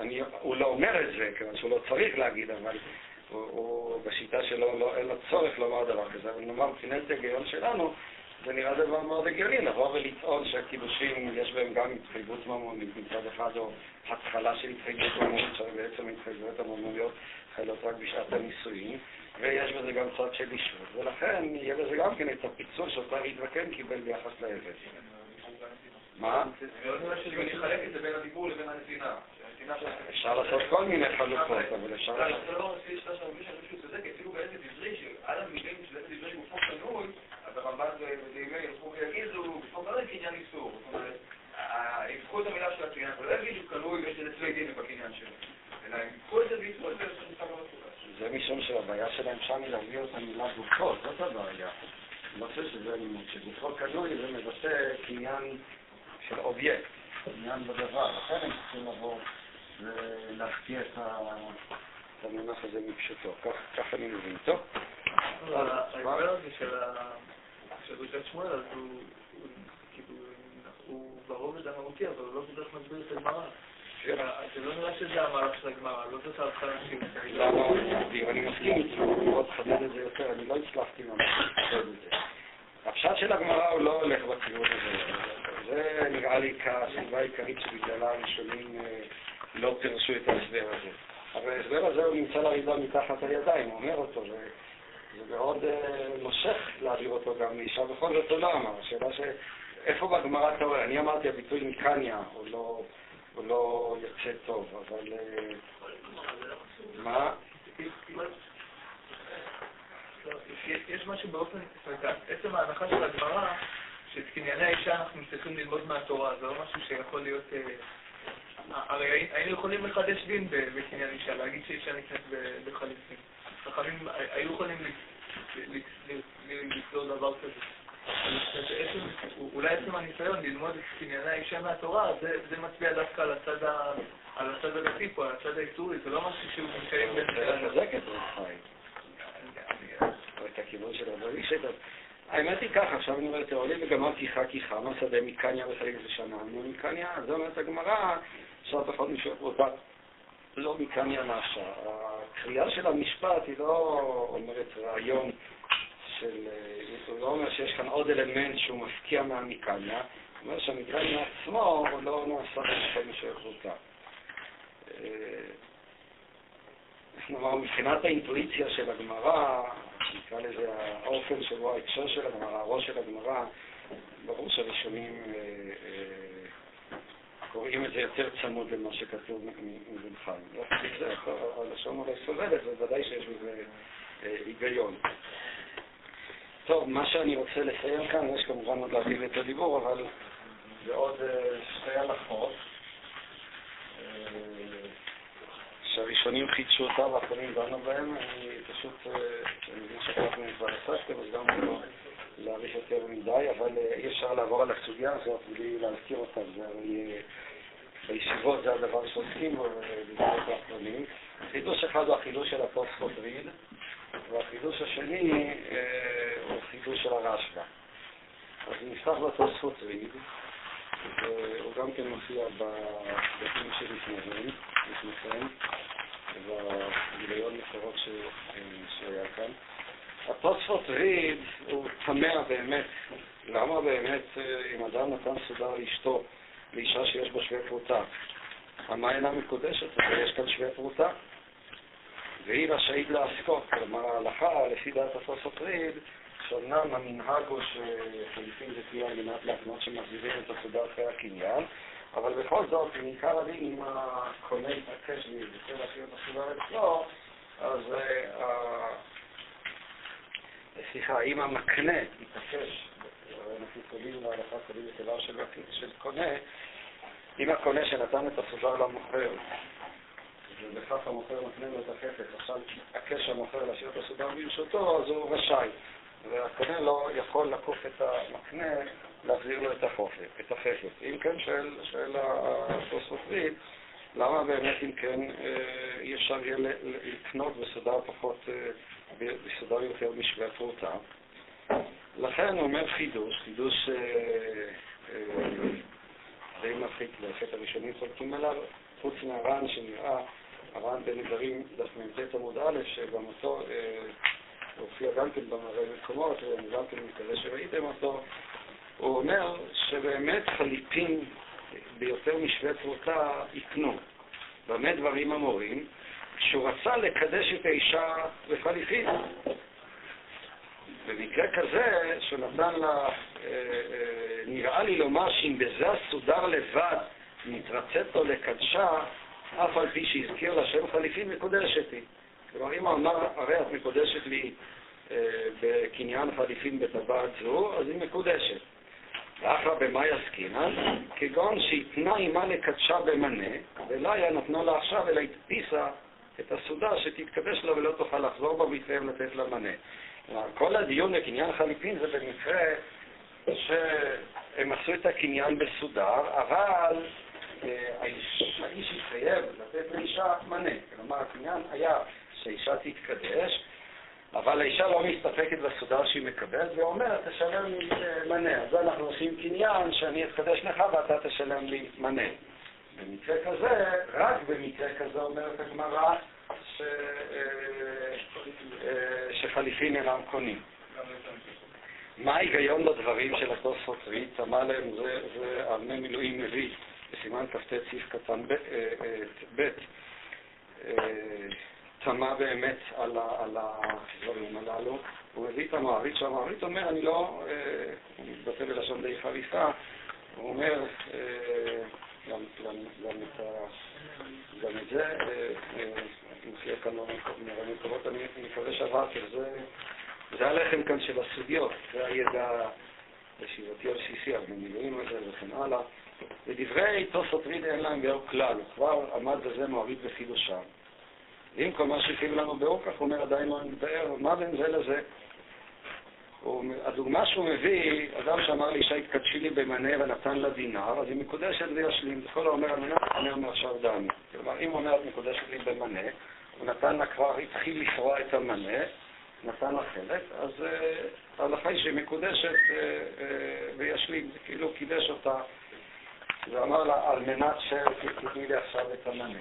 אני, הוא לא אומר את זה, כיוון שהוא לא צריך להגיד, אבל הוא, הוא בשיטה שלו לא, אין לו צורך לומר דבר כזה, אבל נאמר מבחינת ההיגיון שלנו, זה נראה דבר מאוד הגיוני, לבוא ולטעון שהקידושים יש בהם גם התחייבות ממונית מצד אחד, או התחלה של התחייבות ממונית, שבעצם התחייבויות הממוניות חיילות רק בשעת הנישואין, ויש בזה גם צד של אישות, ולכן יהיה בזה גם כן את הפיצול שאותה רידווקן קיבל ביחס לעבד. מה? אפשר לעשות כל מיני חלופות, אבל אפשר... אתה לא אז הרמב"ן ודיימי ילכו ויגידו, גופו קנוי קניין איסור. זאת אומרת, ייקחו את המילה של הקניין, ולא יגידו קנוי ויש איזה צווי דין בקניין שלו. אלא ייקחו את זה ויצאו את זה לשם זה משום שהבעיה שלהם שם היא להביא את המילה גופו, זאת הבעיה. אני לא חושב שזה לימוד, שגופו קנוי זה מבטא קניין של אובייקט, קניין בדבר, לכן הם צריכים לבוא ולהפתיע את המונח הזה מפשוטו, כך אני מבין. טוב? ההסבר הזה של ברכת שמואל, אז הוא ברובד המהותי, אבל הוא לא כך מסביר את הגמרא. זה לא נראה שזה המהלך של הגמרא, לא זאת ההבחנה שהיא למה? אני מסכים אני מאוד חדד את זה יותר, אני לא הצלחתי ממש לחדד את זה. הפשט של הגמרא הוא לא הולך בכיוון הזה. זה נראה לי כסיבה העיקרית שבגללה הראשונים לא פירשו את ההסבר הזה. אבל ההסבר הזה הוא נמצא לריבה מתחת הידיים, הוא אומר אותו, זה, מאוד מושך להעביר אותו גם לאישה, בכל זאת לא אמר. השאלה ש... איפה בגמרא אתה רואה? אני אמרתי הביטוי מקניה, הוא לא... הוא לא יוצא טוב, אבל... מה? יש משהו באופן, עצם ההנחה של הגמרא, שאת קנייני האישה אנחנו צריכים ללמוד מהתורה, זה לא משהו שיכול להיות... הרי היינו יכולים לחדש דין בקניין אישה, להגיד שאישה נקנית בחליפים. חכמים היו יכולים לסלול דבר כזה. אולי עצם הניסיון ללמוד את קנייני האישה מהתורה, זה מצביע דווקא על הצד על הצד הדתי פה, על הצד האיסורי, זה לא משהו שהוא מתקיים בין... זה לחזק את רב חיים. את הכיוון של. האמת היא ככה, עכשיו אני אומר תיאורלי וגמר כיחה כיחה, מה שדה מקניה וחלק זה שנה, מקניה, זה אומרת הגמרא, אפשר פחות משעות אותה. לא מקניה נעשה. הקריאה של המשפט היא לא אומרת רעיון של... הוא לא אומר שיש כאן עוד אלמנט שהוא מפקיע מהמקניה, הוא אומר שהמקניה עצמו לא נעשה בפחות משעות אותה. נאמר, מבחינת האינטואיציה של הגמרא, נקרא לזה האופן שבו ההקשר של הגמרא, הראש של הגמרא, ברור שהראשונים אה, אה, קוראים את זה יותר צמוד למה שכתוב מבן חיים. לא הלשון אולי סובלת, ובוודאי שיש בזה אה, היגיון. טוב, מה שאני רוצה לסיים כאן, יש כמובן עוד להרחיב את הדיבור, אבל זה עוד שתי הלכות. שהראשונים חידשו אותה והאחרונים דנו בהם, אני פשוט, אה, אני מבין שחלקנו כבר עסקתם, אז גם לא להאריך יותר מדי, אבל אה, אי אפשר לעבור על הסוגיה הזאת בלי להזכיר אותה, זה הרי אה, בישיבות זה הדבר שעוסקים בו בדברות האחרונים. חידוש אחד הוא החידוש של הפוספוט ריד, והחידוש השני הוא חידוש של הרשב"א. אז נפתח בתוספות ריד, והוא גם כן מופיע בדפים שלפניהם, לפניכם, בגיליון מקורות שהיה כאן. התוספות ריד הוא תמה באמת. למה באמת אם אדם נתן סודר לאשתו, לאישה שיש בה שווה פרוטה, המה אינה מקודשת, ויש כאן שווה פרוטה. והיא רשאית לעסקות, כלומר ההלכה, לפי דעת התוספות ריד, שאומנם המנהג הוא שחליפין זה תהיה על מנת להקנות שמחזירים את הסודר אחרי הקניין, אבל בכל זאת, מעיקר הדין, אם הקונה יתעקש וירצה להשאיר את הסודר אצלו, אז סליחה, אם המקנה יתעקש, אנחנו קוראים להלכה קוראים לתיבה של קונה, אם הקונה שנתן את הסודר למוכר, ובכך המוכר מקנה לו את החפץ, עכשיו יתעקש המוכר להשאיר את הסודר ברשותו, אז הוא רשאי. והקונה לא יכול לעקוף את המקנה, להחזיר לו את החפץ. אם כן, שואל, התוספות למה באמת אם כן אה, אי אפשר יהיה לקנות בסודר פחות, אה, בסודר יותר משווה פרוטה? לכן הוא אומר חידוש, חידוש אה, די מרחיק לכת, הראשונים חולקים עליו, חוץ מהר"ן שנראה, הר"ן בנדרים דף מ"ט עמוד א', שגם אותו הופיע גם כן במראה מקומות, ואני גם כן מקווה שראיתם אותו, הוא אומר שבאמת חליפים ביותר משווה פרוטה יקנו. במה דברים אמורים? כשהוא רצה לקדש את האישה בחליפין. במקרה כזה, שנתן לה, אה, אה, נראה לי לומר שאם בזה הסודר לבד מתרצת לו לקדשה, אף על פי שהזכיר לה שם חליפין מקודשת היא. כלומר, אם אמר, הרי את מקודשת לי אה, בקניין חליפין בטבעת זו, אז היא מקודשת. ואחרא במאי עסקינן, כגון שהתנה עמה לקדשה במנה, ולא היה נתנו לה עכשיו, אלא הדפיסה את הסעודה שתתקדש לה ולא תוכל לחזור בה והתחייב לתת לה מנה. כלומר, כל הדיון לקניין חליפין זה במקרה שהם עשו את הקניין בסודר, אבל אה, האיש התחייב לתת לאישה מנה. כלומר, הקניין היה שהאישה תתקדש, אבל האישה לא מסתפקת בסודר שהיא מקבלת, ואומרת, תשלם לי אה, מנה. אז אנחנו עושים קניין שאני אתקדש לך ואתה תשלם לי מנה. במקרה כזה, רק במקרה כזה אומרת הגמרא. אה, אה, שחליפין אינם קונים. מה ההיגיון בדברים של התוספות ריט? אמר להם, זה, זה אבני מילואים מביא, בסימן כ"ט סעיף קטן ב', תמה באמת על, הדברים הללו. הוא מביא את המעריץ, שהמעריץ אומר, אני לא, אה, הוא מתבטא בלשון די חריפה, הוא אומר, אה, גם, גם, גם, את, ה, גם את זה, אה, מופיע כאן במקומות, אני מקווה שעברתי, זה, זה הלחם כאן של הסוגיות, זה הידע ישיבתי על במילואים הזה וכן הלאה. ודברי תוספות ריד אין להם באור כלל, הוא כבר עמד בזה מועריד בחידושם. אם כל מה שהכתיב לנו באור כך, הוא אומר עדיין לא נתאר, מה בין זה לזה? הדוגמה שהוא מביא, אדם שאמר לאישה התקדשי לי במנה ונתן לה דינר, אז היא מקודשת וישלים. כל האומר על אני אומר עכשיו דמי. כלומר, אם אומר את מקודשת לי במנה, הוא נתן לה כבר, התחיל לפרוע את המנה, נתן לה חלק, אז ההלכה היא שהיא מקודשת uh, uh, וישלים, זה כאילו קידש אותה, ואמר לה, על מנת שתתני לי עכשיו את המנה.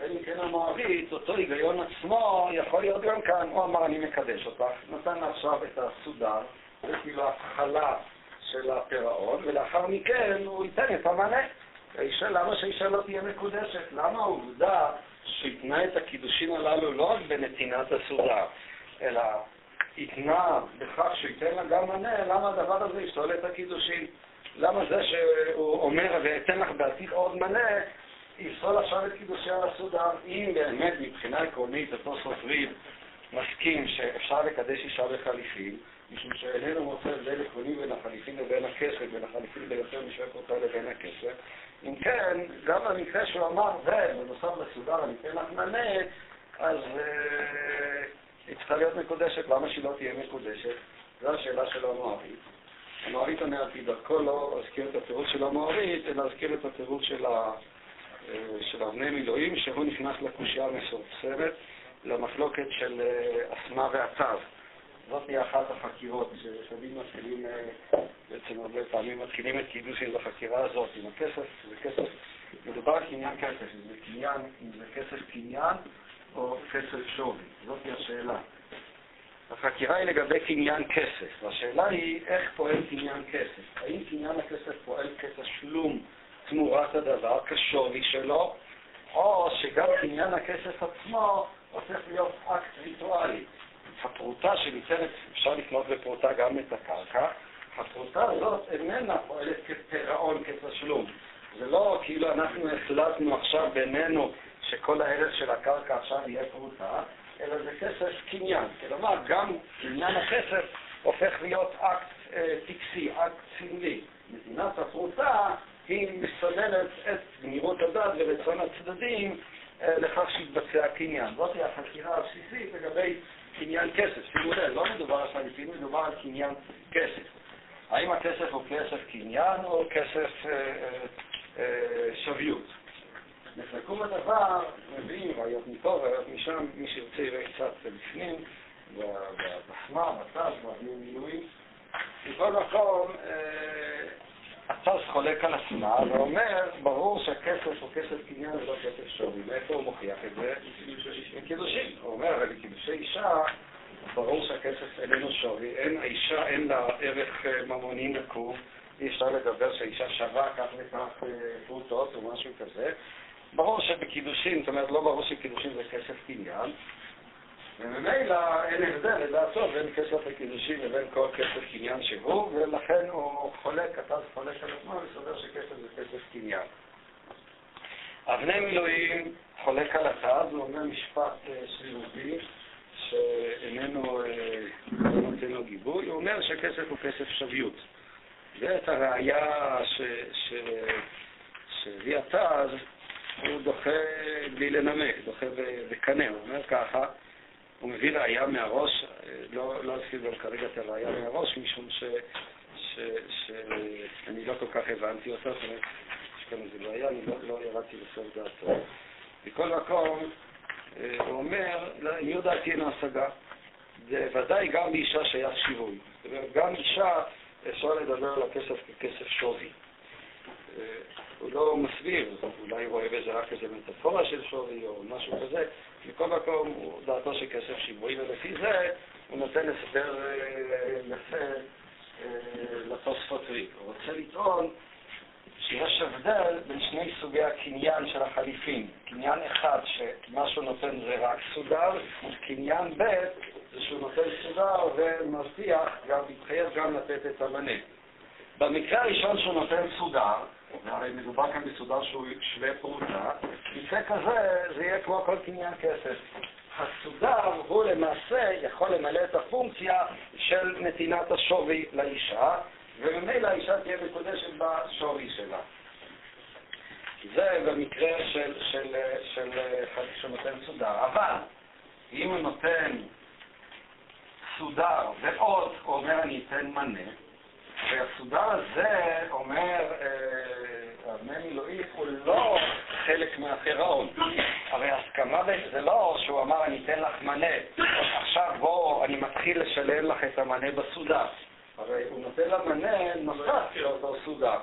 ואם כן המערית, אותו היגיון עצמו יכול להיות גם כאן, הוא אמר אני מקדש אותך, נתן עכשיו את הסודר, זה כאילו ההתחלה של הפירעון, ולאחר מכן הוא ייתן את המנה. האישה, למה שהאישה לא תהיה מקודשת? למה העובדה שהתנה את הקידושים הללו לא רק בנתינת הסודר, אלא התנה בכך שייתן לה גם מנה, למה הדבר הזה יפסול את הקידושים? למה זה שהוא אומר ואתן לך בעתיד עוד מנה, יפסול עכשיו את קידושי הסודר? אם באמת מבחינה עקרונית אותו סופרים מסכים שאפשר לקדש אישה בחליפין, משום שאיננו מוצא הבדל עקרוני בין החליפין לבין הכסף, בין החליפין ביותר משווה אותה לבין הכסף. אם כן, גם במקרה שהוא אמר, ובנוסף לסודר אני אתן לך מנה, אז אה, היא צריכה להיות מקודשת, למה שהיא לא תהיה מקודשת? זו השאלה של המוארית. המוארית אומרת, כי דרכו לא אזכיר את התירוץ של המוארית, אלא אזכיר את התירוץ של, ה... אה, של אבני מילואים, שהוא נכנס לקושייה המסורסרת, למחלוקת של אה, אסמה ועטב. זאת היא אחת החקירות, ששבים מתחילים, אה, בעצם הרבה פעמים מתחילים את קידושים בחקירה הזאת, עם הכסף, זה כסף, מדובר על קניין כסף, אם זה קניין, אם זה כסף קניין או כסף שווי, זאת היא השאלה. החקירה היא לגבי קניין כסף, והשאלה היא איך פועל קניין כסף. האם קניין הכסף פועל כתשלום תמורת הדבר, כשווי שלו, או שגם קניין הכסף עצמו הופך להיות אקט ריטואלי. הפרוטה שניתנת, אפשר לקנות בפרוטה גם את הקרקע, הפרוטה הזאת איננה פועלת כפירעון, כתשלום. זה לא כאילו אנחנו החלטנו עכשיו בינינו שכל הערך של הקרקע עכשיו יהיה פרוטה, אלא זה כסף קניין. כלומר, גם קניין הכסף הופך להיות אקט אה, טקסי, אקט סמלי. נתינת הפרוטה היא מסמלת את גמירות הדעת ורצון הצדדים אה, לכך שיתבצע. זאת היא החקירה הבסיסית לגבי קניין כסף. שימו לב, לא מדובר על חליפין, מדובר על קניין כסף. האם הכסף הוא כסף קניין או כסף אה, אה, שוויות? נחלקו בדבר, מביאים ראיות מפה, ראיות משם, מי שירצה יראה קצת בפנים, בחמה, בצד, במילואים. מכל מקום, הצז חולק על עצמה ואומר, ברור שהכסף הוא כסף קניין ולא כסף שווי. מאיפה הוא מוכיח את זה? מקידושים. הוא אומר, אבל לקידושי אישה, ברור שהכסף איננו שווי. אין, האישה אין לה ערך ממוני נקוב. אי אפשר לדבר שהאישה שווה כך וכך פרוטות או משהו כזה. ברור שבקידושין, זאת אומרת, לא ברור שקידושין זה כסף קניין, וממילא אין הבדל לדעתו בין כסף לקידושין לבין כל כסף קניין שהוא, ולכן הוא חולק, כתב חולק על עצמו וסובר שכסף זה כסף קניין. אבני מילואים חולק על התז, הוא אומר משפט שרירותי שאיננו נותן לו גיבוי, הוא אומר שכסף הוא כסף שוויות. ואת הראייה שהביא התז הוא דוחה בלי לנמק, דוחה בקנה, הוא אומר ככה, הוא מביא ראייה מהראש, לא, לא אזכיר גם כרגע את הראייה מהראש, משום שאני לא כל כך הבנתי אותה, זאת אומרת, יש כאן איזו בעיה, אני לא, לא ירדתי לסוף דעתו. מכל מקום, הוא אומר, לעניות דעתי אין השגה. זה ודאי גם באישה שייך שיווי. זאת אומרת, גם אישה אפשר לדבר על הכסף ככסף שווי. הוא לא מסביר, אולי הוא רואה בזה רק איזה מטאפורה של שווי או משהו כזה. מכל מקום, דעתו שכסף שיווי, ולפי זה הוא נותן הסבר יפה לתוספות ריק. הוא רוצה לטעון שיש הבדל בין שני סוגי הקניין של החליפין. קניין אחד, שמה שהוא נותן זה רק סודר, קניין ב' זה שהוא נותן סודר ומבטיח, גם מתחייב גם לתת את המנה. במקרה הראשון שהוא נותן סודר, והרי מדובר כאן בסודר שהוא שווה פרוטה, מקרה כזה זה יהיה כמו כל קניין כסף. הסודר הוא למעשה יכול למלא את הפונקציה של נתינת השווי לאישה, וממילא האישה תהיה מקודשת בשווי שלה. זה במקרה של, של, של, של שנותן סודר. אבל אם הוא נותן סודר ועוד, הוא אומר אני אתן מנה, והסודר הזה אומר, אבני אה, מילואיף הוא לא חלק מהפירעון. הרי הסכמה זה לא שהוא אמר אני אתן לך מנה, עכשיו בואו אני מתחיל לשלם לך את המנה בסודר. הרי הוא נותן לה מנה נוסף לאותו סודר.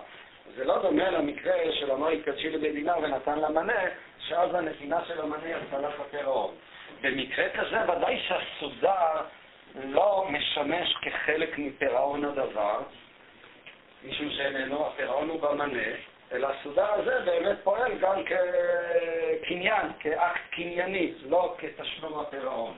זה לא דומה למקרה של אמר התקדשי למדינה ונתן לה מנה, שאז הנתינה של המנה יצאה לך הפירעון. במקרה כזה ודאי שהסודר לא משמש כחלק מפירעון הדבר, משום שאיננו, הפירעון הוא במנה, אלא הסודר הזה באמת פועל גם כקניין, כאקט קנייני, לא כתשלום הפירעון.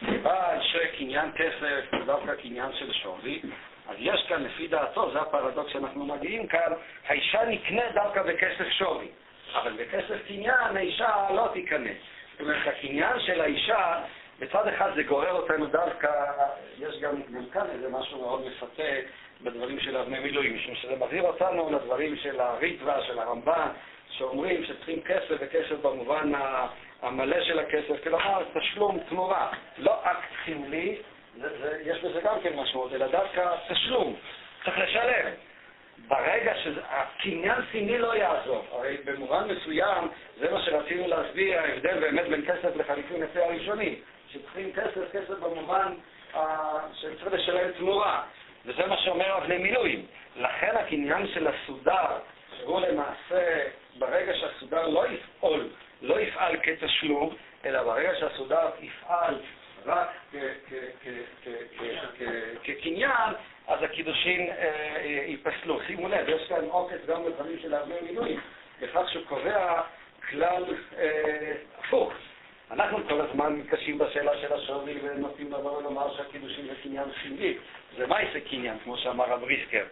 כיוון שקניין כסף הוא דווקא קניין של שווי, אז יש כאן, לפי דעתו, זה הפרדוקס שאנחנו מגיעים כאן, האישה נקנית דווקא בכסף שווי, אבל בכסף קניין האישה לא תיכנס. זאת אומרת, הקניין של האישה, בצד אחד זה גורר אותנו דווקא, יש גם, גם כאן איזה משהו מאוד מפתה בדברים של אבני מילואים, משום שזה מחזיר אותנו לדברים של הריטווה, של הרמב"ן, שאומרים שצריכים כסף וכסף במובן המלא של הכסף, כלומר תשלום תמורה, לא אקט סמלי, יש בזה גם כן משמעות, אלא דווקא תשלום, צריך לשלם. ברגע שהקניין סמלי לא יעזור, הרי במובן מסוים זה מה שרצינו להסביר, ההבדל באמת בין כסף לחליפין לפי הראשונים, שצריכים כסף, כסף במובן שצריך לשלם תמורה. וזה מה שאומר אבני מילואים. לכן הקניין של הסודר, שהוא למעשה, ברגע שהסודר לא יפעול, לא יפעל כתשלום, אלא ברגע שהסודר יפעל רק כקניין, אז הקידושין אה, ייפסלו. שימו לב, יש כאן עוקץ גם בדברים של אבני מילואים, בכך שהוא קובע כלל אה, הפוך. אנחנו כל הזמן מתקשים בשאלה של השווי ונוטים לבוא ולומר שהקידושים זה קניין סמלי. זה מה יעשה קניין, כמו שאמר רב ריסקר.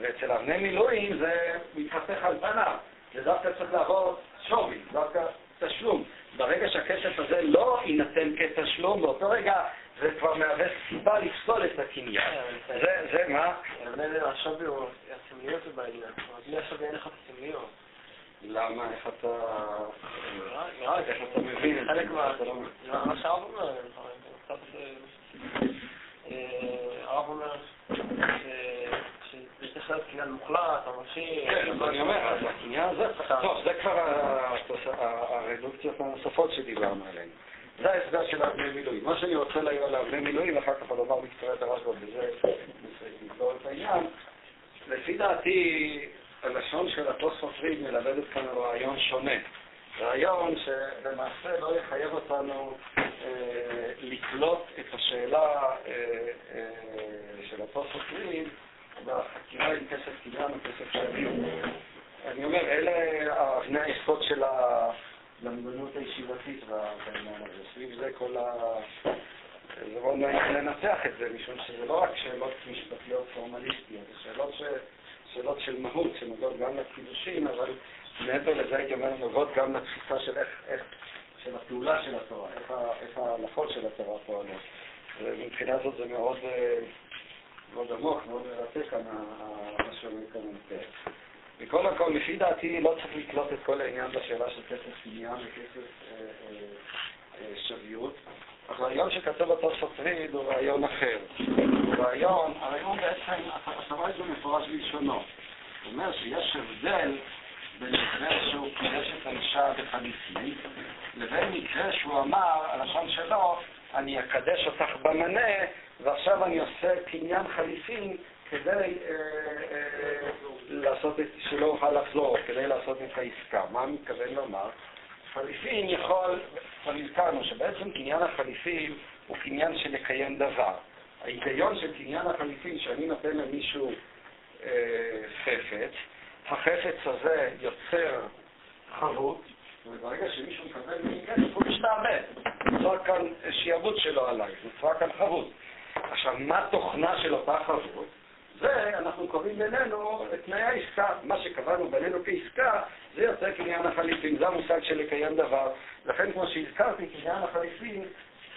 ואצל אבני מילואים זה מתהפך על פניו. זה דווקא צריך לעבור שווי, דווקא תשלום. ברגע שהכסף הזה לא יינתן כתשלום, באותו רגע זה כבר מהווה סיבה לפסול את הקניין. זה מה? השווי הוא הסמליות בעניין. בלי השווי אין לך את הסמליות. למה? איך אתה... איך אתה מבין את זה? חלק מה... מה שהרב אומר, קצת... הרב אומר צריך להיות קניין מוחלט, ממשי... כן, אני אומר, אז הקניין הזה... טוב, זה כבר הרדוקציות הנוספות שדיברנו עליהן. זה ההסבר של אבני מילואים. מה שאני רוצה להעיר על אבני מילואים, ואחר כך לומר בקצרה את הרשב"א, בזה נסגור את העניין. לפי דעתי, הלשון של התוספות ריד מלמדת כאן רעיון שונה. רעיון שלמעשה לא יחייב אותנו אה, לקלוט את השאלה אה, אה, של התוספות ריד בחקירה עם כסף קניין או כסף שביות. אני אומר, אלה אבני היסוד של הלמדנות הישיבתית בעניין הזה. סביב זה כל ה... זה מאוד מעניין את זה, משום שזה לא רק שאלות משפטיות פורמליסטיות, זה שאלות ש... שאלות של מהות שנוגעות גם לקידושין, אבל מעבר לזה הייתי אומר נוגעות גם לתפיסה של איך, איך, של הפעולה של התורה, איך, איך ההלכות של התורה פועלות. ומבחינה זאת זה מאוד, אה, מאוד עמוק, מאוד מרתק מה שאומר כאן מתאר. מכל הכל, לפי דעתי, לא צריך לקלוט את כל העניין בשאלה של כסף קניין וכסף אה, אה, אה, שוויות. הרעיון שכתב התוספות ריד הוא רעיון אחר. הוא רעיון, הרעיון בעצם, אתה רואה את זה מפורש בלשונו. אומר שיש הבדל בין מקרה שהוא קידש את האישה בחליפין, לבין מקרה שהוא אמר, הלשון שלו, אני אקדש אותך במנה, ועכשיו אני עושה קניין חליפין כדי אה, אה, לעשות את, שלא אוכל לחזור, כדי לעשות את העסקה. מה אני מתכוון לומר? חליפין יכול, כבר הזכרנו שבעצם קניין החליפין הוא קניין של לקיים דבר. ההיגיון של קניין החליפין, שאני נותן למישהו חפץ, החפץ הזה יוצר חבות, וברגע שמישהו מקבל ממני כסף הוא משתעבד. נוצר כאן שיעבוד שלו עליי, נוצרה כאן חבות. עכשיו, מה תוכנה של אותה חבות? זה, אנחנו קובעים בינינו את תנאי העסקה. מה שקבענו בינינו כעסקה, זה יוצא קניין החליפין. זה המושג של לקיים דבר. לכן, כמו שהזכרתי, קניין החליפין,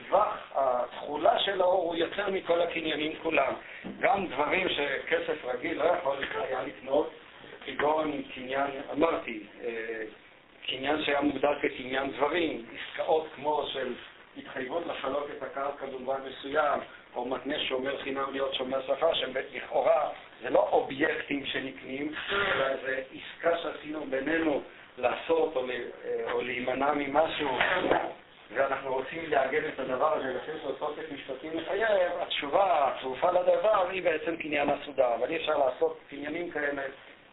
טווח התכולה שלו הוא יותר מכל הקניינים כולם. גם דברים שכסף רגיל לא יכול היה לקנות, כגון קניין, אמרתי, אה, קניין שהיה מוגדר כקניין דברים, עסקאות כמו של התחייבות לחלוק את הקרקע במובן מסוים, או מתנה שאומר חינם להיות שומר שכר, שהם לכאורה, זה לא אובייקטים שנקנים, אלא זה עסקה שעשינו בינינו לעשות או, או להימנע ממשהו, ואנחנו רוצים לעגן את הדבר הזה לפי תוספת משפטי מחייב, התשובה, התרופה לדבר, היא בעצם קניין הסודר, אבל אי אפשר לעשות קניינים כאלה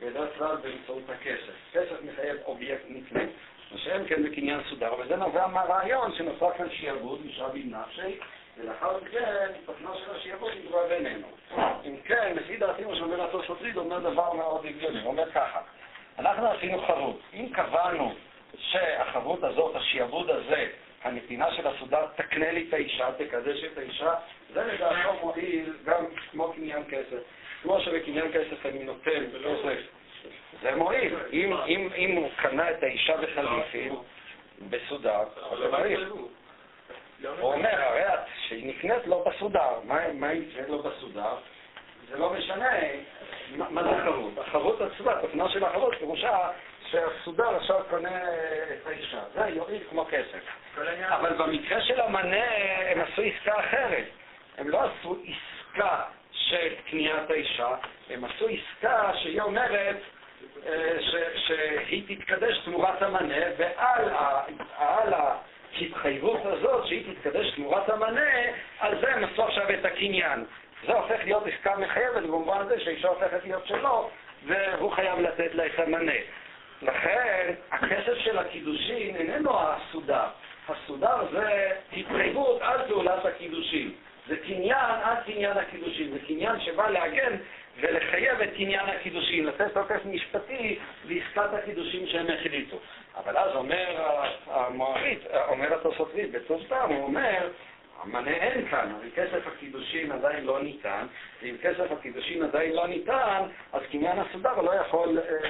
בדרך כלל באמצעות הכסף. כסף מחייב אובייקט נקנה, מה שאין כן בקניין סודר, וזה נובע מהרעיון שנוצר כאן שיעבוד משרה בנפשי, ולאחר מכן, תוכנו של השיעבוד נקבע בינינו. אם כן, לפי דעתי מה שאומר התוספות ריד אומר דבר מאוד הגיוני, הוא אומר ככה, אנחנו עשינו חרות. אם קבענו שהחרות הזאת, השיעבוד הזה, הנתינה של הסודר תקנה לי את האישה, תקדש את האישה, זה לדעתו מועיל גם כמו קניין כסף. כמו שבקניין כסף אני נותן כסף, זה מועיל. אם, אם, אם הוא קנה את האישה בחליפין, בסודר, זה מועיל. הוא אומר, הרי שהיא נקנית לא בסודר, מה היא נקנית לא בסודר? זה לא משנה מה זה חרות. החרות עצמה, תוכנה של החרות, פירושה שהסודר עכשיו קונה את האישה. זה יועיל כמו כסף. אבל במקרה של המנה הם עשו עסקה אחרת. הם לא עשו עסקה של קניית האישה, הם עשו עסקה שהיא אומרת אה, שהיא תתקדש תמורת המנה, ועל ההתחייבות הזאת שהיא תתקדש תמורת המנה, על זה הם עשו עכשיו את הקניין. זה הופך להיות עסקה מחייבת במובן הזה שהאישה הופכת להיות שלו, והוא חייב לתת לה את המנה. לכן, הכסף של הקידושין איננו הסודר. הסודר זה התחייבות על פעולת הקידושין. זה קניין עד קניין הקידושין. זה קניין שבא להגן ולחייב את קניין הקידושין, לתת תוקף משפטי לעסקת הקידושין שהם החליטו. אבל אז אומר המוערית, אומר התוספות בטוב הוא אומר, המנה אין כאן, אבל כסף הקידושין עדיין לא ניתן, ואם כסף הקידושין עדיין לא ניתן, אז קניין הסודר לא יכול אה, אה,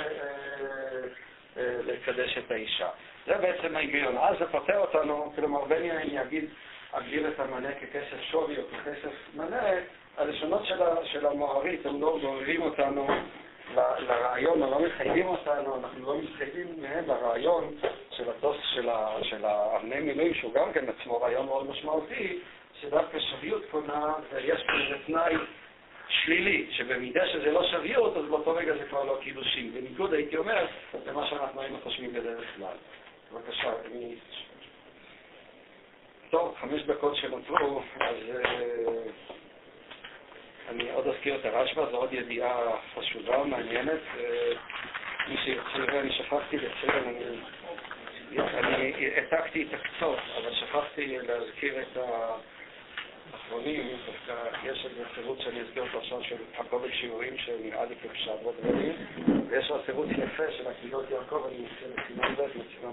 אה, לקדש את האישה. זה בעצם ההיגיון. אז זה פותר אותנו, כלומר, בין אם אני אגיד, אגדיר את המנה ככסף שווי או ככסף מנה, הלשונות של, של המוערית, הם לא גוררים אותנו לרעיון, או לא מחייבים אותנו, אנחנו לא מתחייבים מהם לרעיון של הטוס של, האבני מילואים, שהוא גם כן עצמו רעיון מאוד משמעותי, שדווקא שוויות קונה, ויש פה איזה תנאי שלילי, שבמידה שזה לא שוויות, אז באותו רגע זה כבר לא קידושים. בניגוד, הייתי אומר, למה שאנחנו היינו חושבים בדרך כלל. בבקשה, אני... טוב, חמש דקות שנותרו, אז uh, אני עוד אזכיר את הרשב"א, זו עוד ידיעה חשובה, מעניינת. Uh, מי לראות, אני שכחתי לציין, אני, העתקתי את הקצות, אבל שכחתי להזכיר את האחרונים, יש איזה פירוט שאני אזכיר אותו עכשיו של הקובץ שיעורים שנראה לי כפשט בדברים, ויש לו פירוט יפה של הקהילות יעקב, אני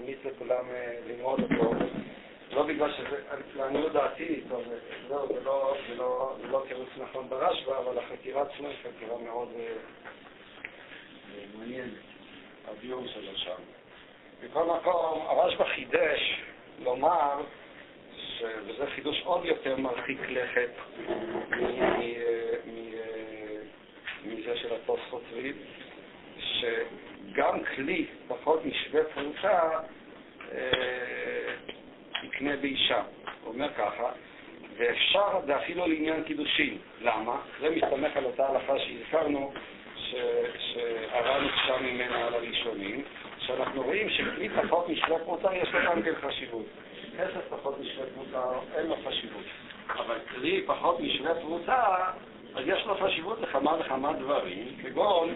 מציע לכולם אה, ללמוד אותו. לא בגלל שזה, לעניות דעתי, טוב, לא, זה לא, זה לא, זה לא תירוץ נכון ברשב"א, אבל החקירה עצמה היא חקירה מאוד אה, אה, מעניינת, הביור שלו שם. מכל מקום, הרשב"א חידש לומר, וזה חידוש עוד יותר מרחיק לכת מזה של התוספות ריב, שגם כלי פחות משווה פרוצה יקנה באישה. הוא אומר ככה, ואפשר, זה אפילו לעניין קידושין. למה? זה מסתמך על אותה הלכה שהזכרנו, שהר"ן נקשה ממנה על הראשונים, שאנחנו רואים שכלי פחות משווה פרוטה יש לו גם כן חשיבות. כסף פחות משווה פרוטה אין לו חשיבות. אבל כלי פחות משווה פרוטה, אז יש לו חשיבות לכמה וכמה דברים, כגון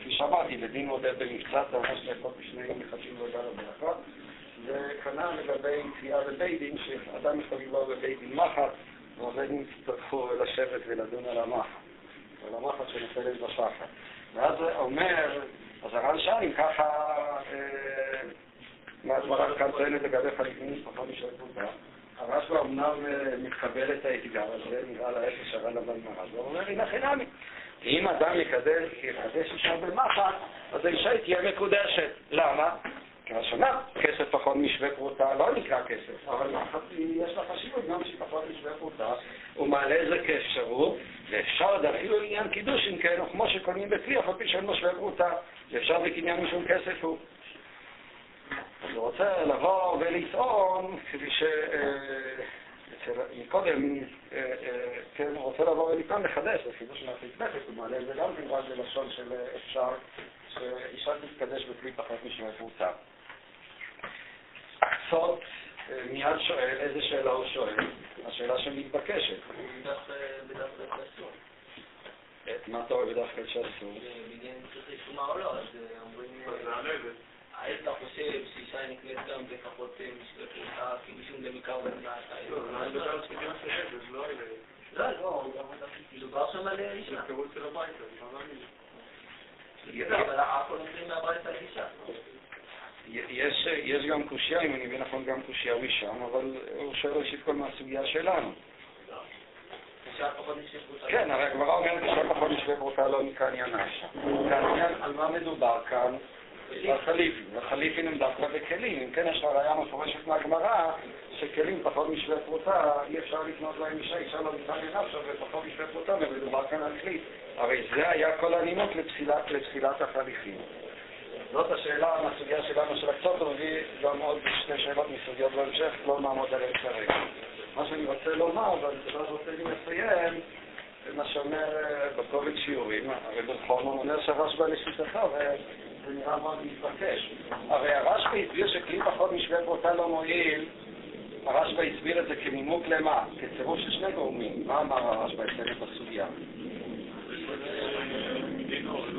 כפי שאמרתי, לדין מודד במקצת, זה ממש לאכול בשני מחשים לא גר הברכה, וכנ"ל לגבי תביעה בבית דין, שאדם יכול לבוא בבית דין מחט, והעובדים יצטרכו לשבת ולדון על המחט, על המחט שנופלת בשחר. ואז אומר, אז הר"ן שאל אם ככה, מה הגמרא כאן טוענת לגבי חליפין פחות משל קבוצה, הרשב"א אמנם מקבל את האתגר הזה, נראה להפך שהר"ן אבל הוא אומר, הנה חינמי. אם אדם יקדש אישה במחט, אז האישה תהיה מקודשת. למה? כראשונה, כסף פחות משווה פרוטה לא נקרא כסף, אבל יש לה חשיבות גם שפחות משווה פרוטה, הוא מעלה את זה כאפשרות, ואפשר עוד אפילו לעניין קידוש אם כן, או כמו שקונים בכלי, אף על פי שאין לו שווה פרוטה, ואפשר בקניין משום כסף הוא. אז הוא רוצה לבוא ולטעון, כפי ש... אה, מקודם, אה, אה, כן, רוצה לבוא ולטעון לחדש, זה חידוש מהחידוש נכס, הוא מעלה את זה גם כן רק בלשון של אפשר, שאישה תתקדש בכלי פחות פרוטה. הקצות מיד שואל איזה שאלה הוא שואל, השאלה שמתבקשת. מה אתה רואה בדף ח' שאסור? בעניין צריך רישומה או לא, אז אומרים... אתה חושב שאישה נקנית גם בפחות משווה פרוטה, כי משום דמיקר במדעת? לא, לא, לא, מדובר שם על אישה. זה פירוט של הביתה, לא מאמין. אבל הכל אומרים מהבית על אישה. יש, יש גם קושייה, אם אני מבין נכון, גם קושייה משם, אבל הוא שואל ראשית כל מהסוגיה שלנו. כן, הרי הגמרא אומרת אישה פחות משווה פרוטה לא אשה. כעניין, על מה מדובר כאן? בחליפין. החליפין הם דווקא בכלים. אם כן, יש ראיה מפורשת מהגמרא שכלים פחות משווה פרוטה, אי אפשר לקנות להם אישה, אישה לא ניתן לנפשה ופחות משווה פרוטה, ומדובר כאן על כלי. הרי זה היה כל הנימוק לתפילת החליפין. זאת השאלה מהסוגיה שלנו של הקצות, הוא מביא גם עוד שתי שאלות מסוגיות בהמשך, לא נעמוד עליהן כרגע. מה שאני רוצה לומר, ואני רוצה לי לסיים, מה שאומר אה, בקובץ שיעורים, הרי בכל זאת אומר שהרשב"א לשיטתו, נראה מאוד מתבקש. הרי הרשב"א הסביר שכלי פחות משווה פרוטה לא מועיל, הרשב"א הסביר את זה כנימוק למה? כצירוף של שני גורמים. מה אמר הרשב"א אצלנו בסוגיה?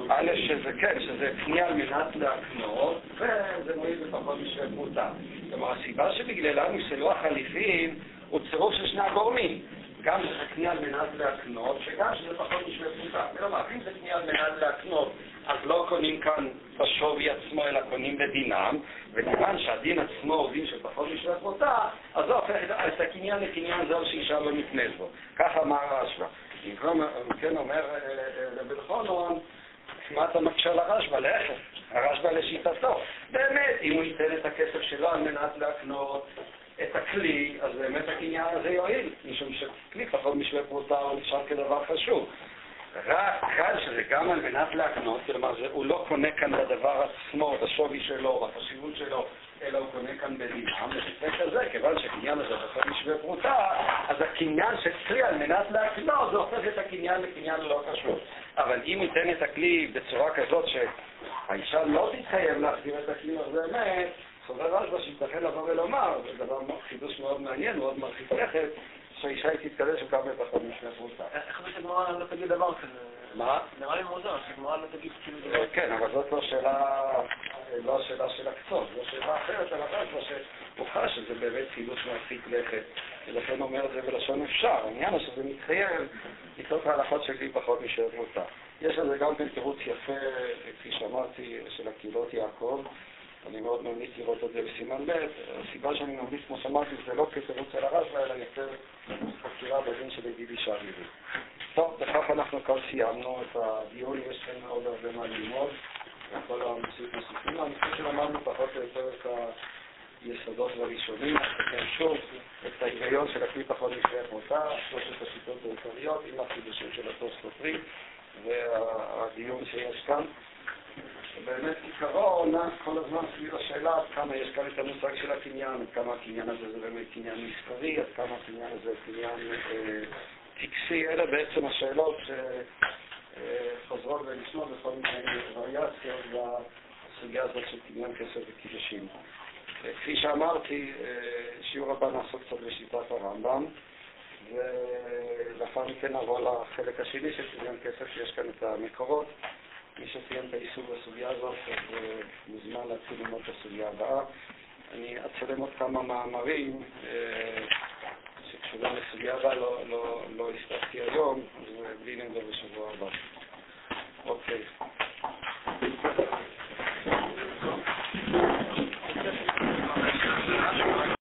א', שזה כן, שזה קנייה על מנת להקנות, וזה מועיל בפחות משווה פרוטה. כלומר, הסיבה שבגללה נפסלו החליפין הוא צירוף של שני הגורמים. גם שזה קנייה על מנת להקנות, וגם שזה פחות משווה פרוטה. כלומר, אם זה קנייה על מנת להקנות, אז לא קונים כאן בשווי עצמו, אלא קונים בדינם, וכיוון שהדין עצמו הוא דין של פחות משווה פרוטה, אז זה הופך את הקניין לקניין זול שאישה לא נקנית בו. ככה אמר הרשב"א. אם כן אומר אה, אה, רבי חונון, מה אתה מקשה לרשב"א? להפך, הרשב"א לשיטתו. באמת, אם הוא ייתן את הכסף שלו על מנת להקנות את הכלי, אז באמת הקניין הזה יועיל, משום שכלי פחות משווה פרוטה הוא נחשב כדבר חשוב. רק כאן שזה גם על מנת להקנות, כלומר הוא לא קונה כאן בדבר עצמו, בשווי שלו, בחשיבות שלו, אלא הוא קונה כאן בדינם, ובמקרה כזה, כיוון שהקניין הזה פחות משווה פרוטה, אז הקניין של כלי על מנת להקנות, זה הופך את הקניין לקניין לא חשוב. אבל אם ייתן את הכלי בצורה כזאת שהאישה לא תתחייב להחזיר את הכלי, אז באמת, חוזר רשב"א שייתכן לבוא ולומר, זה דבר חידוש מאוד מעניין, מאוד מרחיק לכת, שהאישה היא תתקדש וגם בפחות משני פרוטה. איך זה שגמרא לא תגיד דבר כזה? מה? נראה לי מוזר, שגמרא לא תגיד כאילו דבר. כן, אבל זאת לא שאלה, לא השאלה של הקצות, זו שאלה אחרת על הרשב"א שהוא חש שזה באמת חידוש מרחיק לכת, ולכן אומר את זה בלשון אפשר. העניין הוא שזה מתחייב מתוך ההלכות שלי פחות משני פרוטה. יש לזה גם כן תירוץ יפה, כפי שאמרתי, של הקהילות יעקב. אני מאוד ממליץ לראות את זה בסימן ב'. הסיבה שאני ממליץ, כמו שאמרתי, זה לא כתירוץ על הרשב"א, אלא יותר חקירה בדין של ידיד אישה ריבי. טוב, בכך אנחנו כבר סיימנו את הדיון, יש לנו עוד הרבה מה ללמוד, וכל המציאות נוספים. אני חושב שלמדנו פחות או יותר את היסודות הראשונים, נסתכל שוב את ההיגיון של הכלי פחות משווה מותה, שלושת השיטות העיקריות, עם החידושים של התוספות והדיון שיש כאן. שבאמת עיקרו נע כל הזמן סביב השאלה עד כמה יש כאן את המושג של הקניין, עד כמה הקניין הזה זה באמת קניין מסחרי, עד כמה הקניין הזה קניין אה, טקסי, אלה בעצם השאלות שחוזרות אה, ונשמעות בכל מיני וריאציות בסוגיה הזאת של קניין כסף וקידושים. כפי שאמרתי, אה, שיעור הבא נעסוק קצת בשיטת הרמב"ם, ולאחר מכן נעבור לחלק השני של קניין כסף, שיש כאן את המקורות. מי שסיים את העיסוק בסוגיה הזאת אז אה, מוזמן להתחיל ללמוד את הסוגיה הבאה. אני אצלם עוד כמה מאמרים אה, שקשורים לסוגיה הבאה, לא, לא, לא הספקתי היום, אז אה, בלי נגדו בשבוע הבא. אוקיי.